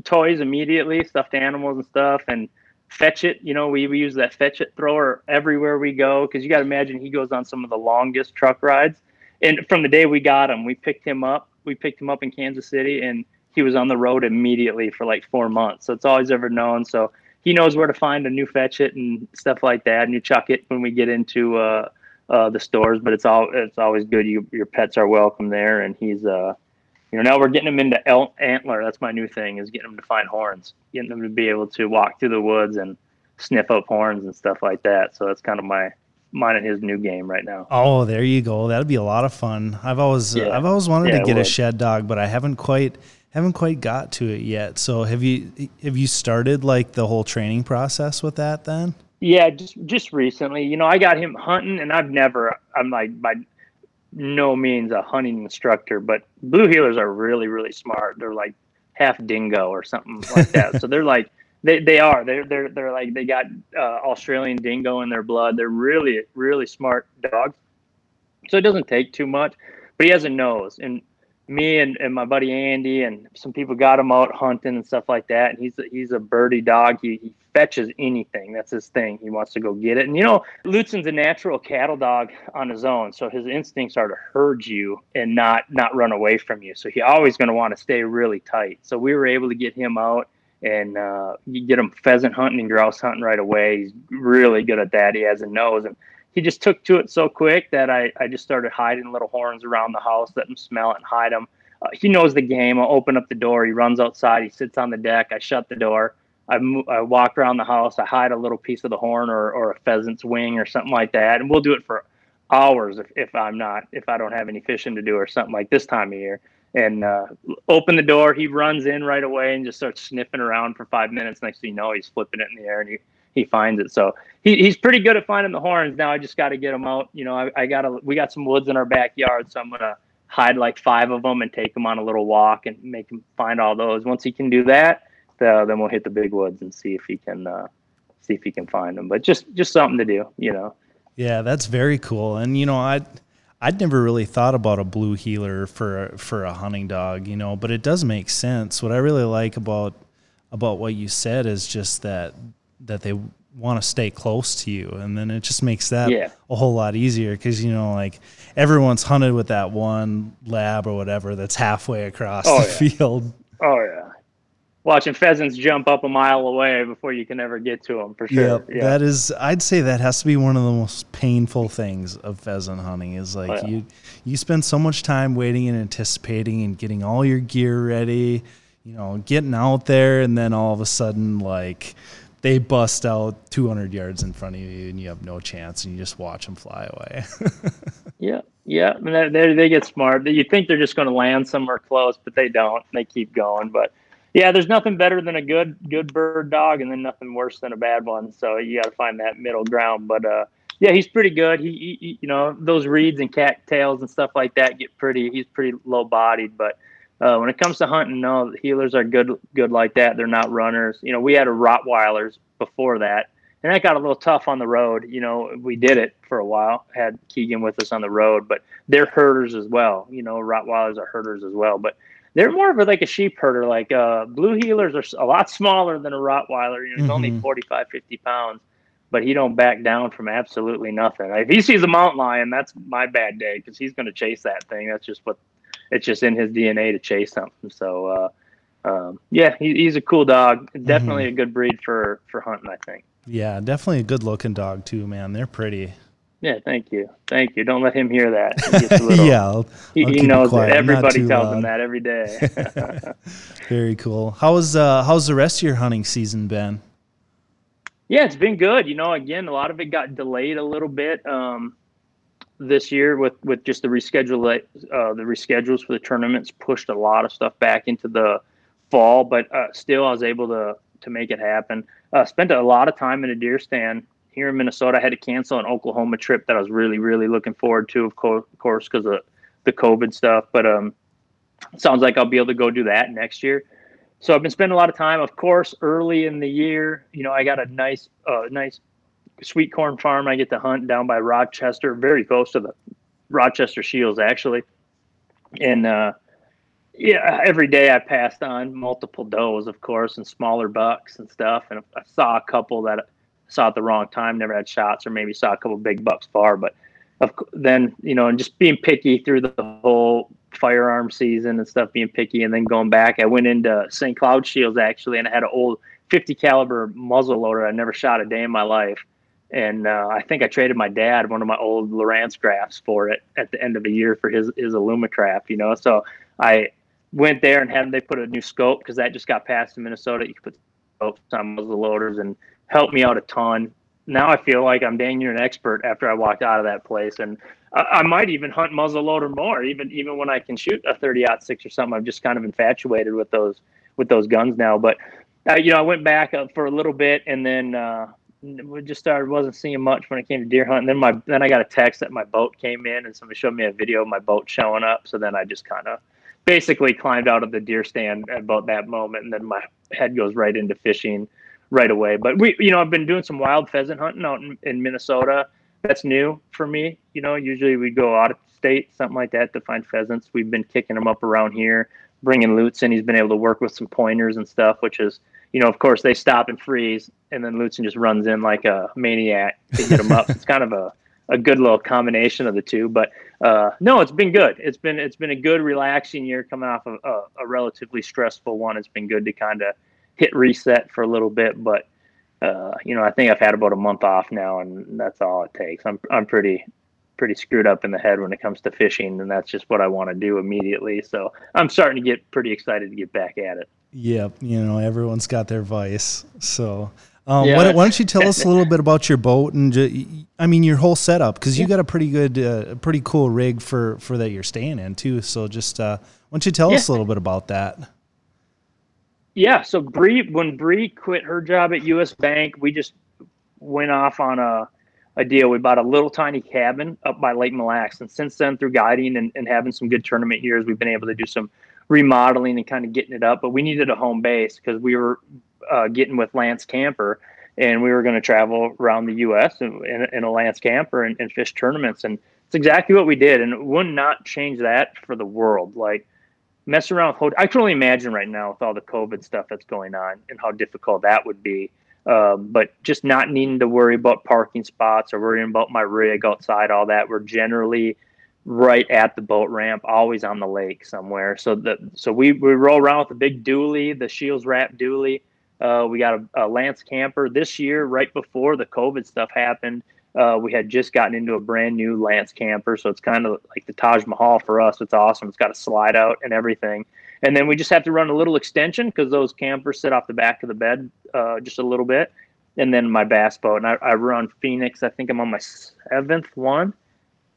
toys immediately, stuffed animals and stuff, and fetch it. You know, we, we use that fetch it thrower everywhere we go because you got to imagine he goes on some of the longest truck rides. And from the day we got him, we picked him up. We picked him up in Kansas City, and he was on the road immediately for like four months. So it's all he's ever known. So he knows where to find a new fetch it and stuff like that. And you chuck it when we get into uh, uh, the stores, but it's all it's always good. You, your pets are welcome there, and he's uh, you know, now we're getting him into el- antler. That's my new thing is getting him to find horns, getting them to be able to walk through the woods and sniff up horns and stuff like that. So that's kind of my mine and his new game right now. Oh, there you go. That'd be a lot of fun. I've always yeah. I've always wanted yeah, to get a shed dog, but I haven't quite haven't quite got to it yet. So have you have you started like the whole training process with that then? Yeah, just just recently. You know, I got him hunting and I've never I'm like by no means a hunting instructor, but blue heelers are really, really smart. They're like half dingo or something like that. so they're like they, they are they're they're they're like they got uh, Australian dingo in their blood. They're really really smart dogs. So it doesn't take too much, but he has a nose and me and, and my buddy Andy and some people got him out hunting and stuff like that. And he's a, he's a birdie dog. He, he fetches anything. That's his thing. He wants to go get it. And you know, Lutsen's a natural cattle dog on his own, so his instincts are to herd you and not not run away from you. So he always going to want to stay really tight. So we were able to get him out and uh, you get him pheasant hunting and grouse hunting right away. He's really good at that. He has a nose and he just took to it so quick that I, I just started hiding little horns around the house, let him smell it and hide them. Uh, he knows the game. I'll open up the door. He runs outside. He sits on the deck. I shut the door. I, I walk around the house. I hide a little piece of the horn or, or a pheasant's wing or something like that. And we'll do it for hours if, if I'm not, if I don't have any fishing to do or something like this time of year. And uh, open the door. He runs in right away and just starts sniffing around for five minutes. Next thing you know, he's flipping it in the air and he, he finds it. So he, he's pretty good at finding the horns. Now I just got to get them out. You know, I, I got to, we got some woods in our backyard. So I'm going to hide like five of them and take them on a little walk and make him find all those. Once he can do that, the, then we'll hit the big woods and see if he can, uh, see if he can find them, but just, just something to do, you know? Yeah, that's very cool. And, you know, I, I'd never really thought about a blue healer for for a hunting dog, you know, but it does make sense. What I really like about about what you said is just that that they want to stay close to you and then it just makes that yeah. a whole lot easier because you know like everyone's hunted with that one lab or whatever that's halfway across oh, the yeah. field oh yeah watching pheasants jump up a mile away before you can ever get to them for sure yep, yeah that is i'd say that has to be one of the most painful things of pheasant hunting is like oh, yeah. you you spend so much time waiting and anticipating and getting all your gear ready you know getting out there and then all of a sudden like they bust out 200 yards in front of you and you have no chance and you just watch them fly away. yeah. Yeah. I mean, they, they get smart. You think they're just going to land somewhere close, but they don't. They keep going. But yeah, there's nothing better than a good, good bird dog and then nothing worse than a bad one. So you got to find that middle ground. But, uh, yeah, he's pretty good. He, he, you know, those reeds and cat tails and stuff like that get pretty. He's pretty low bodied, but uh, when it comes to hunting, no, healers are good, good like that. They're not runners. You know, we had a Rottweilers before that, and that got a little tough on the road. You know, we did it for a while. Had Keegan with us on the road, but they're herders as well. You know, Rottweilers are herders as well, but they're more of a, like a sheep herder. Like uh, blue heelers are a lot smaller than a Rottweiler. You know, he's mm-hmm. only 45, 50 pounds, but he don't back down from absolutely nothing. If he sees a mountain lion, that's my bad day because he's going to chase that thing. That's just what it's just in his DNA to chase something. So, uh, um, yeah, he, he's a cool dog. Definitely mm-hmm. a good breed for for hunting. I think. Yeah, definitely a good looking dog too, man. They're pretty. Yeah, thank you, thank you. Don't let him hear that. Little, yeah, I'll, he, I'll he knows that. Everybody tells loud. him that every day. Very cool. How's uh, how's the rest of your hunting season been? Yeah, it's been good. You know, again, a lot of it got delayed a little bit. Um, this year with with just the reschedule uh, the reschedules for the tournaments pushed a lot of stuff back into the fall, but uh, still I was able to to make it happen. uh, spent a lot of time in a deer stand here in Minnesota. I had to cancel an Oklahoma trip that I was really, really looking forward to, of course, of course, because of the COVID stuff. But um, sounds like I'll be able to go do that next year. So I've been spending a lot of time, of course, early in the year. You know, I got a nice, uh, nice sweet corn farm. I get to hunt down by Rochester, very close to the Rochester Scheels, actually. And uh, yeah, every day I passed on multiple does, of course, and smaller bucks and stuff. And I saw a couple that saw at the wrong time, never had shots, or maybe saw a couple big bucks far. But of, then, you know, and just being picky through the whole firearm season and stuff, being picky, and then going back, I went into St. Cloud Scheels actually, and I had an old 50 caliber muzzle loader. I never shot a day in my life. And uh, I think I traded my dad one of my old Lowrance graphs for it at the end of the year for his his Alumacraft, you know. So I went there and had them they put a new scope because that just got passed in Minnesota. You could put scopes on muzzle loaders and helped me out a ton. Now I feel like I'm dang near an expert after I walked out of that place, and I, I might even hunt muzzle loader more, even even when I can shoot a 30 out six or something. I'm just kind of infatuated with those with those guns now. But uh, you know, I went back for a little bit, and then uh, we just started wasn't seeing much when it came to deer hunting. Then my then I got a text that my boat came in, and somebody showed me a video of my boat showing up. So then I just kind of basically climbed out of the deer stand at about that moment, and then my head goes right into fishing right away. But we, you know, I've been doing some wild pheasant hunting out in, in Minnesota. That's new for me. You know, usually we go out of state, something like that, to find pheasants. We've been kicking them up around here, bringing Lutsen. He's been able to work with some pointers and stuff, which is, you know, of course they stop and freeze, and then Lutsen just runs in like a maniac to get them up. it's kind of a a good little combination of the two. But uh, no, it's been good. It's been it's been a good, relaxing year coming off of a, a relatively stressful one. It's been good to kind of hit reset for a little bit, but uh, you know, I think I've had about a month off now, and that's all it takes. I'm I'm pretty pretty screwed up in the head when it comes to fishing, and that's just what I want to do immediately. So I'm starting to get pretty excited to get back at it. Yep, you know, everyone's got their vice. So um, yeah. why, why, don't you tell us a little bit about your boat and I mean your whole setup because you got a pretty good, uh, pretty cool rig for for that you're staying in too. So just uh, why don't you tell yeah. us a little bit about that? Yeah. So Bree, when Bree quit her job at U.S. Bank, we just went off on a a deal. We bought a little tiny cabin up by Lake Mille Lacs, and since then, through guiding and, and having some good tournament years, we've been able to do some remodeling and kind of getting it up. But we needed a home base because we were uh, getting with Lance Camper, and we were going to travel around the U.S. in, in a Lance Camper and, and, fish tournaments. And it's exactly what we did, and would not change that for the world. Like mess around with I can only imagine right now with all the COVID stuff that's going on and how difficult that would be. Um, but just not needing to worry about parking spots or worrying about my rig outside, all that. We're generally right at the boat ramp, always on the lake somewhere. So the so we, we roll around with the big dually, the Scheels wrap dually. Uh, we got a, a, Lance camper this year, right before the COVID stuff happened. Uh, we had just gotten into a brand new Lance camper, so it's kind of like the Taj Mahal for us. It's awesome. It's got a slide out and everything. And then we just have to run a little extension because those campers sit off the back of the bed uh, just a little bit. And then my bass boat, and I, I run Phoenix. I think I'm on my seventh one.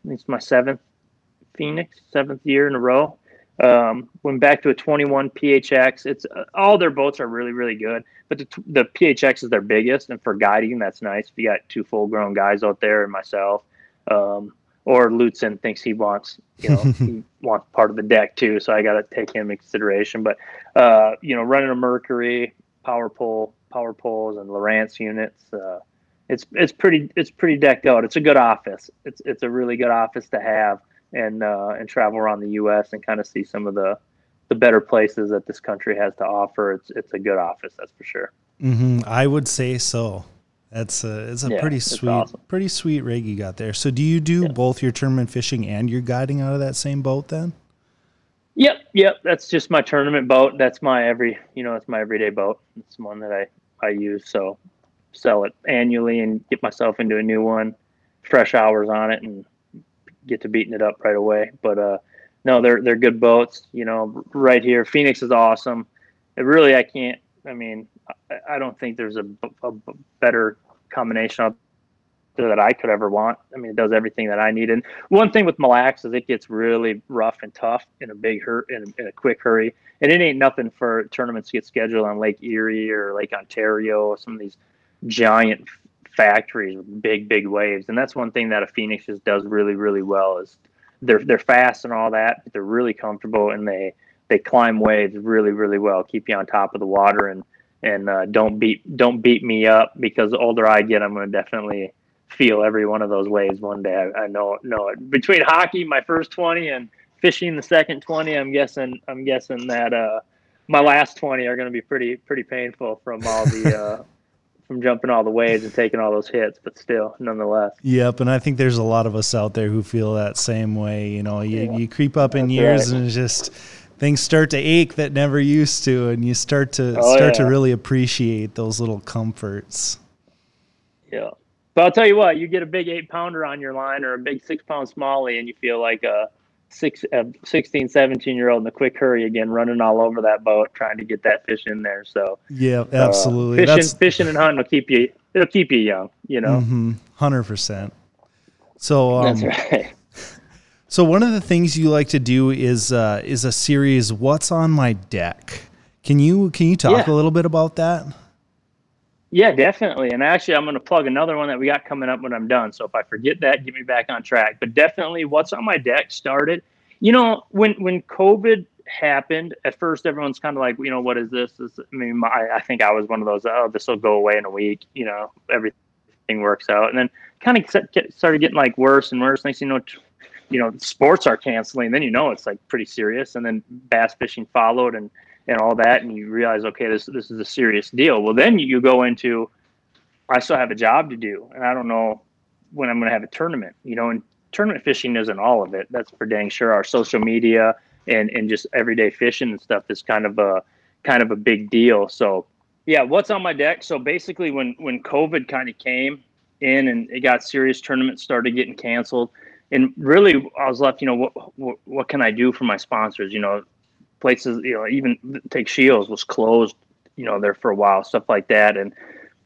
It's my seventh Phoenix, seventh year in a row. Um, went back to a 21 PHX. It's uh, all their boats are really really good, but the, the PHX is their biggest, and for guiding that's nice. If you got two full grown guys out there and myself, um, or Lutsen thinks he wants you know he wants part of the deck too, so I got to take him in consideration. But uh, you know, running a Mercury power pole, power poles, and Lowrance units. Uh, it's it's pretty it's pretty decked out. It's a good office. It's it's a really good office to have and uh, and travel around the U.S. and kind of see some of the the better places that this country has to offer. It's it's a good office, that's for sure. Mm-hmm. I would say so. That's a it's a yeah, pretty sweet awesome. pretty sweet rig you got there. So do you do yeah. both your tournament fishing and your guiding out of that same boat then? Yep, yep. That's just my tournament boat. That's my every you know, it's my everyday boat. It's one that I I use. So sell it annually and get myself into a new one, fresh hours on it, and get to beating it up right away. But uh, no, they're they're good boats. You know, right here, Phoenix is awesome. It really, I can't. I mean, I, I don't think there's a, a, better combination out that I could ever want. I mean, it does everything that I need. And one thing with Mille Lacs is it gets really rough and tough in a big hurt in, in a quick hurry. And it ain't nothing for tournaments to get scheduled on Lake Erie or Lake Ontario, or some of these giant factories big, big waves. And that's one thing that a Phoenix just does really, really well is they're they're fast and all that, but they're really comfortable and they they climb waves really, really well, keep you on top of the water and and uh, don't beat don't beat me up because the older I get, I'm going to definitely feel every one of those waves one day. I, I, know know it. Between hockey, my first twenty, and fishing, the second twenty, I'm guessing I'm guessing that uh, my last twenty are going to be pretty pretty painful from all the. Uh, from jumping all the waves and taking all those hits, but still, nonetheless. Yep, and I think there's a lot of us out there who feel that same way. You know, you, yeah. you creep up in That's years right. and just things start to ache that never used to, and you start to oh, start yeah. to really appreciate those little comforts. Yeah, but I'll tell you what, you get a big eight pounder on your line or a big six pound smallie, and you feel like a six, a 16, 17 year old in a quick hurry again, running all over that boat trying to get that fish in there. So yeah, absolutely. Uh, fishing, fishing and hunting will keep you. It'll keep you young. You know, 100 mm-hmm. percent. So um, that's right. So one of the things you like to do is uh, is a series. What's on my deck? Can you can you talk yeah. a little bit about that? Yeah, definitely. And actually, I'm going to plug another one that we got coming up when I'm done. So if I forget that, get me back on track. But definitely, what's on my deck started. You know, when when COVID happened, at first everyone's kind of like, you know, what is this? this I mean, my, I think I was one of those. Oh, this will go away in a week. You know, everything works out, and then kind of started getting like worse and worse. Next, you know, you know sports are canceling then you know it's like pretty serious and then bass fishing followed and and all that and you realize okay this this is a serious deal. Well then you go into i still have a job to do and i don't know when i'm going to have a tournament you know and tournament fishing isn't all of it. That's for dang sure. Our social media and and just everyday fishing and stuff is kind of a kind of a big deal. So yeah what's on my deck? So basically when when covid kind of came in and it got serious tournaments started getting canceled and really I was left, you know, what, what, what can I do for my sponsors? You know, places, you know, even take Scheels was closed, you know, there for a while, stuff like that, and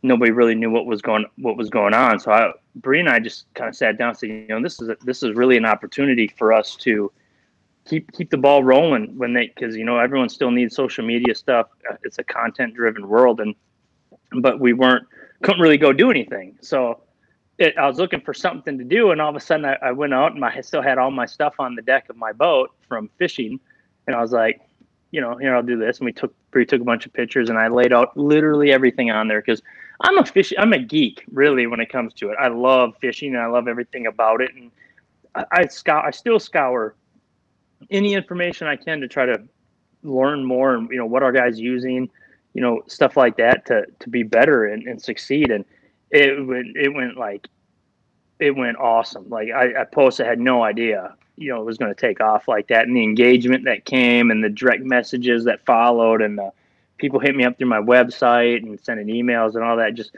nobody really knew what was going what was going on. So I, Bree and I just kind of sat down and said, you know, this is a, this is really an opportunity for us to keep keep the ball rolling when they because you know everyone still needs social media stuff. It's a content driven world, and but we weren't couldn't really go do anything. So it, I was looking for something to do, and all of a sudden I, I went out and I still had all my stuff on the deck of my boat from fishing, and I was like, you know, here I'll do this, and we took we took a bunch of pictures, and I laid out literally everything on there because I'm a fish, I'm a geek really when it comes to it. I love fishing and I love everything about it, and I, I I still scour any information I can to try to learn more, and you know what our guys using, you know, stuff like that to to be better and, and succeed and it went it went like it went awesome. Like I, I posted, had no idea, you know, it was going to take off like that, and the engagement that came, and the direct messages that followed, and the people hit me up through my website and sending emails and all that. Just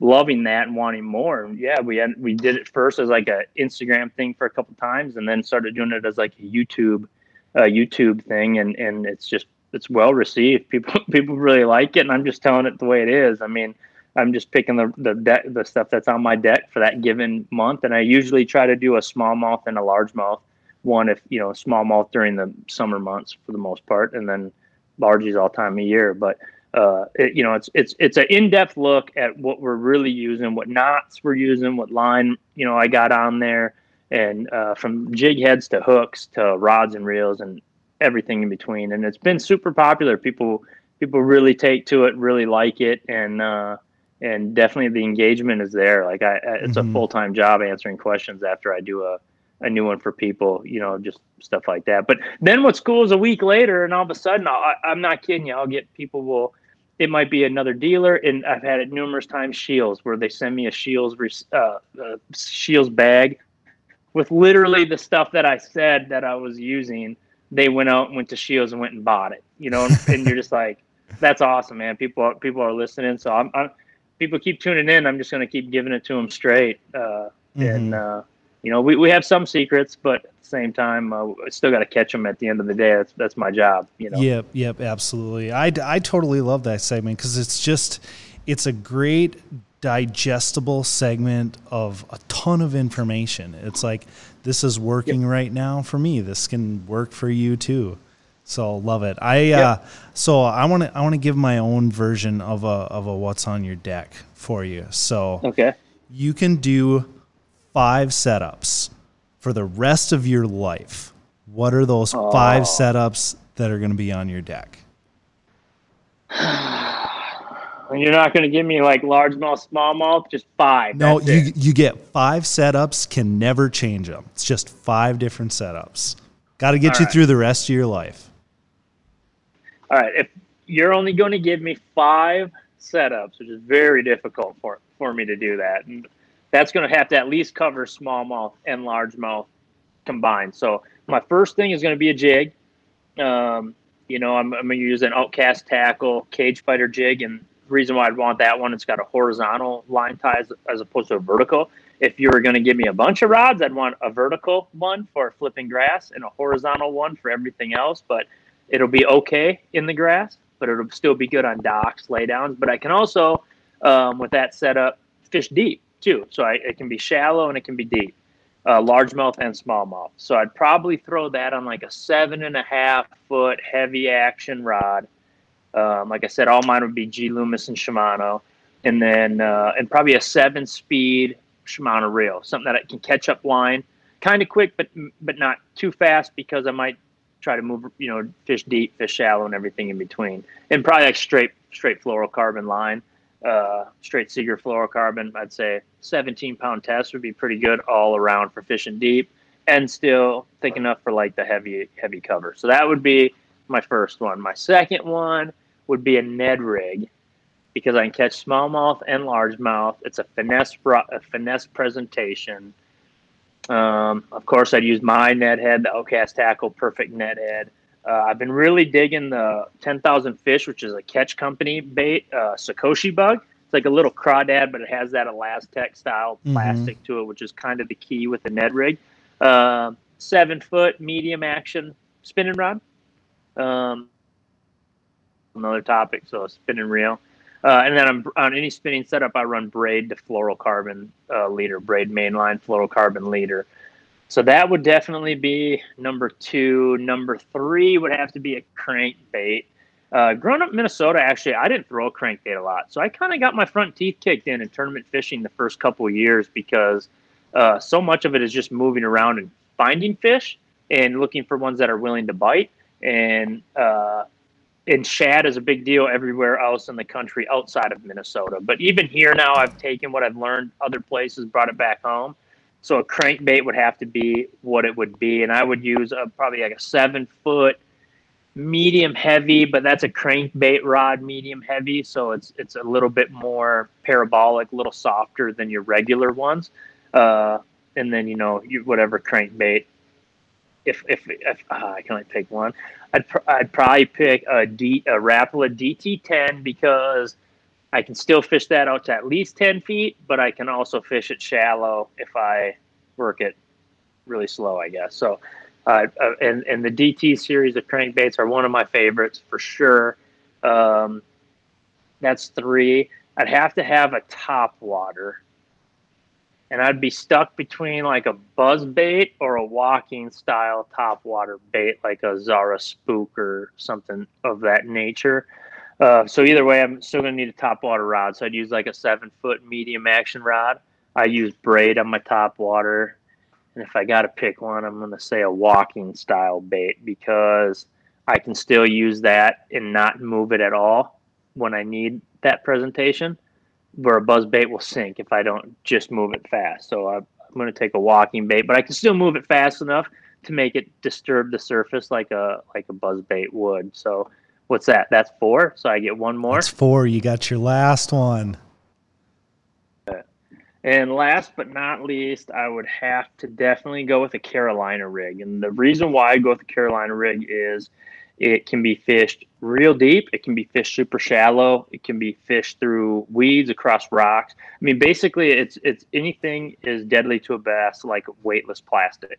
loving that and wanting more. Yeah, we had we did it first as like a Instagram thing for a couple times, and then started doing it as like a YouTube, YouTube thing, and and it's just it's well received. People people really like it, and I'm just telling it the way it is. I mean I'm just picking the the deck, the stuff that's on my deck for that given month, and I usually try to do a small smallmouth and a large largemouth. One if you know smallmouth during the summer months for the most part, and then largies all time of year. But uh, it, you know, it's it's it's an in-depth look at what we're really using, what knots we're using, what line you know I got on there, and uh, from jig heads to hooks to rods and reels and everything in between. And it's been super popular. People people really take to it, really like it, and uh, and definitely the engagement is there. Like I, it's mm-hmm. a full time job answering questions after I do a, a new one for people, you know, just stuff like that. But then what's cool is a week later, and all of a sudden, I, am not kidding you, I'll get people will. It might be another dealer, and I've had it numerous times. Scheels, where they send me a Scheels uh, uh, Scheels bag with literally the stuff that I said that I was using. They went out and went to Scheels and went and bought it. You know, and, and you're just like, that's awesome, man. People people are listening, so I'm, I'm people keep tuning in, I'm just going to keep giving it to them straight. Uh, mm-hmm. And uh, you know, we, we have some secrets, but at the same time, uh, I still got to catch them at the end of the day. That's that's my job. You know. Yep. Yep. Absolutely. I I totally love that segment because it's just it's a great digestible segment of a ton of information. It's like this is working yep. right now for me. This can work for you too. So love it. I yep. uh, so I want to I want to give my own version of a of a what's on your deck for you. So okay, you can do five setups for the rest of your life. What are those oh. five setups that are going to be on your deck? And you're not going to give me like largemouth, smallmouth, just five. No, you it. you get five setups. Can never change them. It's just five different setups. Got to get All you right. through the rest of your life. All right. If you're only going to give me five setups, which is very difficult for for me to do that, and that's going to have to at least cover smallmouth and largemouth combined. So my first thing is going to be a jig. Um, you know, I'm, I'm going to use an outcast tackle cage fighter jig, and reason why I'd want that one, it's got a horizontal line tie as, as opposed to a vertical. If you were going to give me a bunch of rods, I'd want a vertical one for flipping grass and a horizontal one for everything else. But it'll be okay in the grass, but it'll still be good on docks, laydowns. But I can also, um, with that setup, fish deep too. So I, it can be shallow and it can be deep, uh, largemouth and smallmouth. So I'd probably throw that on like a seven and a half foot heavy action rod. Um, like I said, all mine would be G. Loomis and Shimano, and then uh, and probably a seven speed Shimano reel, something that I can catch up line, kind of quick, but but not too fast because I might try to move, you know, fish deep, fish shallow, and everything in between, and probably like straight straight fluorocarbon line, uh, straight Seaguar fluorocarbon. I'd say 17 pound test would be pretty good all around for fishing deep, and still thick enough for like the heavy heavy cover. So that would be my first one. My second one would be a Ned rig because I can catch smallmouth and largemouth. It's a finesse a finesse presentation. Um, of course, I'd use my Ned head, the Outcast Tackle Perfect Ned head. Uh, I've been really digging the 10,000 Fish, which is a catch company bait, uh, Sakoshi bug. It's like a little crawdad, but it has that ElaZtech style mm-hmm. plastic mm-hmm. to it, which is kind of the key with the Ned rig. Uh, seven foot medium action spinning rod. Um, another topic, so a spinning reel. Uh, and then I'm, on any spinning setup, I run braid to fluorocarbon uh, leader, braid mainline fluorocarbon leader. So that would definitely be number two. Number three would have to be a crankbait. Uh, growing up in Minnesota, actually, I didn't throw a crankbait a lot. So I kind of got my front teeth kicked in in tournament fishing the first couple of years because uh, so much of it is just moving around and finding fish and looking for ones that are willing to bite. And uh, and shad is a big deal everywhere else in the country outside of Minnesota. But even here now, I've taken what I've learned other places, brought it back home. So a crankbait would have to be what it would be, and I would use a, probably like a seven foot medium heavy, but that's a crankbait rod medium heavy, so it's it's a little bit more parabolic, a little softer than your regular ones. Uh, and then you know you, whatever crankbait. If if, if uh, I can only pick one, I'd, pr- I'd probably pick a, D, a Rapala DT10 because I can still fish that out to at least 10 feet, but I can also fish it shallow if I work it really slow, I guess. So, uh, uh, and, and the DT series of crankbaits are one of my favorites for sure. Um, that's three. I'd have to have a top water and I'd be stuck between like a buzz bait or a walking style top water bait, like a Zara spook or something of that nature. Uh, so either way, I'm still gonna need a top water rod. So I'd use like a seven foot medium action rod. I use braid on my top water, and if I got to pick one, I'm gonna say a walking style bait because I can still use that and not move it at all when I need that presentation where a buzz bait will sink if I don't just move it fast. So I, am going to take a walking bait, but I can still move it fast enough to make it disturb the surface like a like a buzz bait would. So what's that? That's four. So I get one more. That's four. You got your last one. And last but not least, I would have to definitely go with a Carolina rig. And the reason why I go with a Carolina rig is it can be fished real deep. It can be fished super shallow. It can be fished through weeds across rocks. I mean, basically, it's it's anything is deadly to a bass like weightless plastic.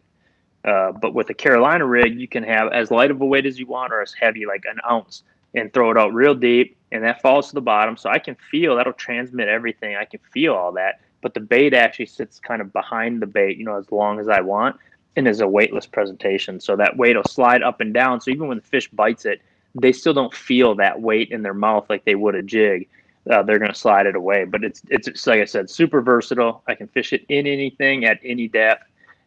Uh, but with a Carolina rig, you can have as light of a weight as you want or as heavy, like an ounce. and throw it out real deep, and that falls to the bottom. So I can feel that'll transmit everything. I can feel all that, but the bait actually sits kind of behind the bait, you know, as long as I want, and is a weightless presentation. So that weight will slide up and down. So even when the fish bites it, they still don't feel that weight in their mouth like they would a jig. Uh, they're going to slide it away. But it's, it's, it's like I said, super versatile. I can fish it in anything at any depth,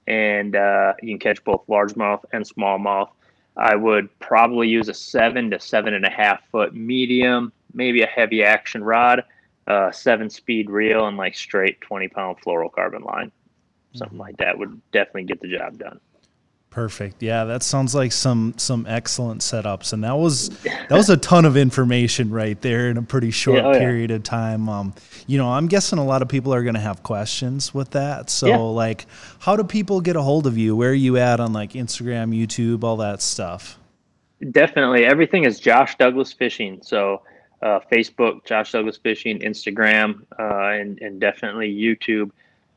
and uh, you can catch both largemouth and smallmouth. I would probably use a seven to seven and a half foot medium, maybe a heavy action rod, uh, seven speed reel, and like straight 20 pound fluorocarbon line. Something like that would definitely get the job done. Perfect. Yeah, that sounds like some some excellent setups, and that was that was a ton of information right there in a pretty short yeah, oh, period yeah. of time. Um, you know, I'm guessing a lot of people are going to have questions with that. So, yeah. like, how do people get a hold of you? Where are you at on like Instagram, YouTube, all that stuff? Definitely, everything is Josh Douglas Fishing. So, uh, Facebook, Josh Douglas Fishing, Instagram, uh, and and definitely YouTube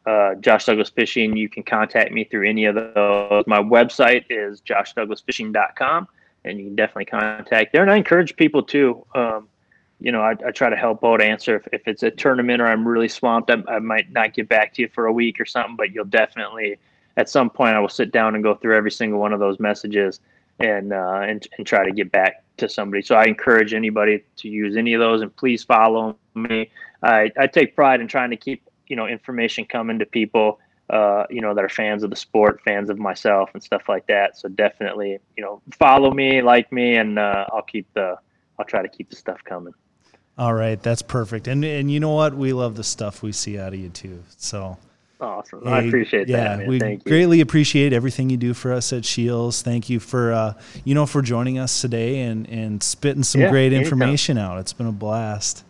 uh, Josh Douglas Fishing. You can contact me through any of those. My website is joshdouglasfishing.com, and you can definitely contact there. And I encourage people to, um, you know, I, I, try to help out answer if, if it's a tournament or I'm really swamped. I, I, might not get back to you for a week or something, but you'll definitely at some point I will sit down and go through every single one of those messages and uh, and and try to get back to somebody. So I encourage anybody to use any of those, and please follow me. I, I take pride in trying to keep you know information coming to people uh, you know that are fans of the sport, fans of myself, and stuff like that. So definitely, you know, follow me, like me, and uh, I'll keep the I'll try to keep the stuff coming. All right, that's perfect. And and you know what? We love the stuff we see out of you too. So awesome. Hey, I appreciate yeah, that. Yeah, we greatly appreciate everything you do for us at Scheels. Thank you for uh, you know for joining us today and and spitting some yeah, great information out. It's been a blast.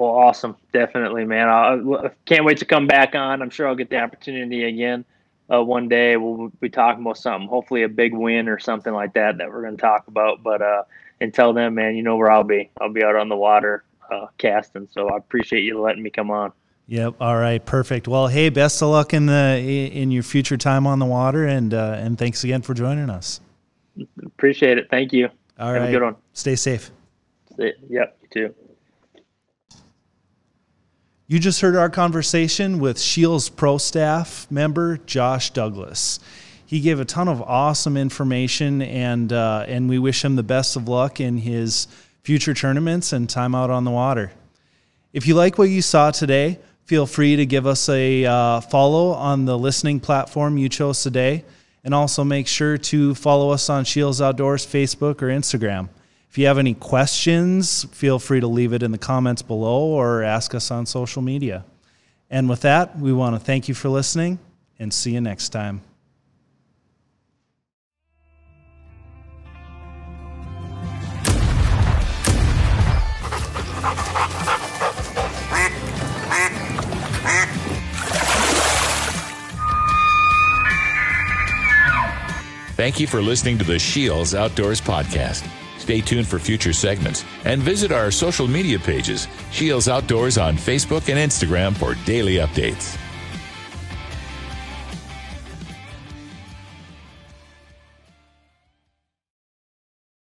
Well, awesome, definitely, man. I can't wait to come back on. I'm sure I'll get the opportunity again uh, one day. We'll be talking about something, hopefully a big win or something like that that we're going to talk about. But uh, until then, man, you know where I'll be. I'll be out on the water uh, casting. So I appreciate you letting me come on. Yep. All right. Perfect. Well, hey, best of luck in the in your future time on the water, and uh, and thanks again for joining us. Appreciate it. Thank you. All Have right. good one. Stay safe. Stay, yep. You too. You just heard our conversation with Scheels Pro staff member Josh Douglas. He gave a ton of awesome information, and uh, and we wish him the best of luck in his future tournaments and time out on the water. If you like what you saw today, feel free to give us a uh, follow on the listening platform you chose today, and also make sure to follow us on Scheels Outdoors Facebook or Instagram. If you have any questions, feel free to leave it in the comments below or ask us on social media. And with that, we want to thank you for listening and see you next time. Thank you for listening to the Scheels Outdoors Podcast. Stay tuned for future segments and visit our social media pages, Scheels Outdoors on Facebook and Instagram for daily updates.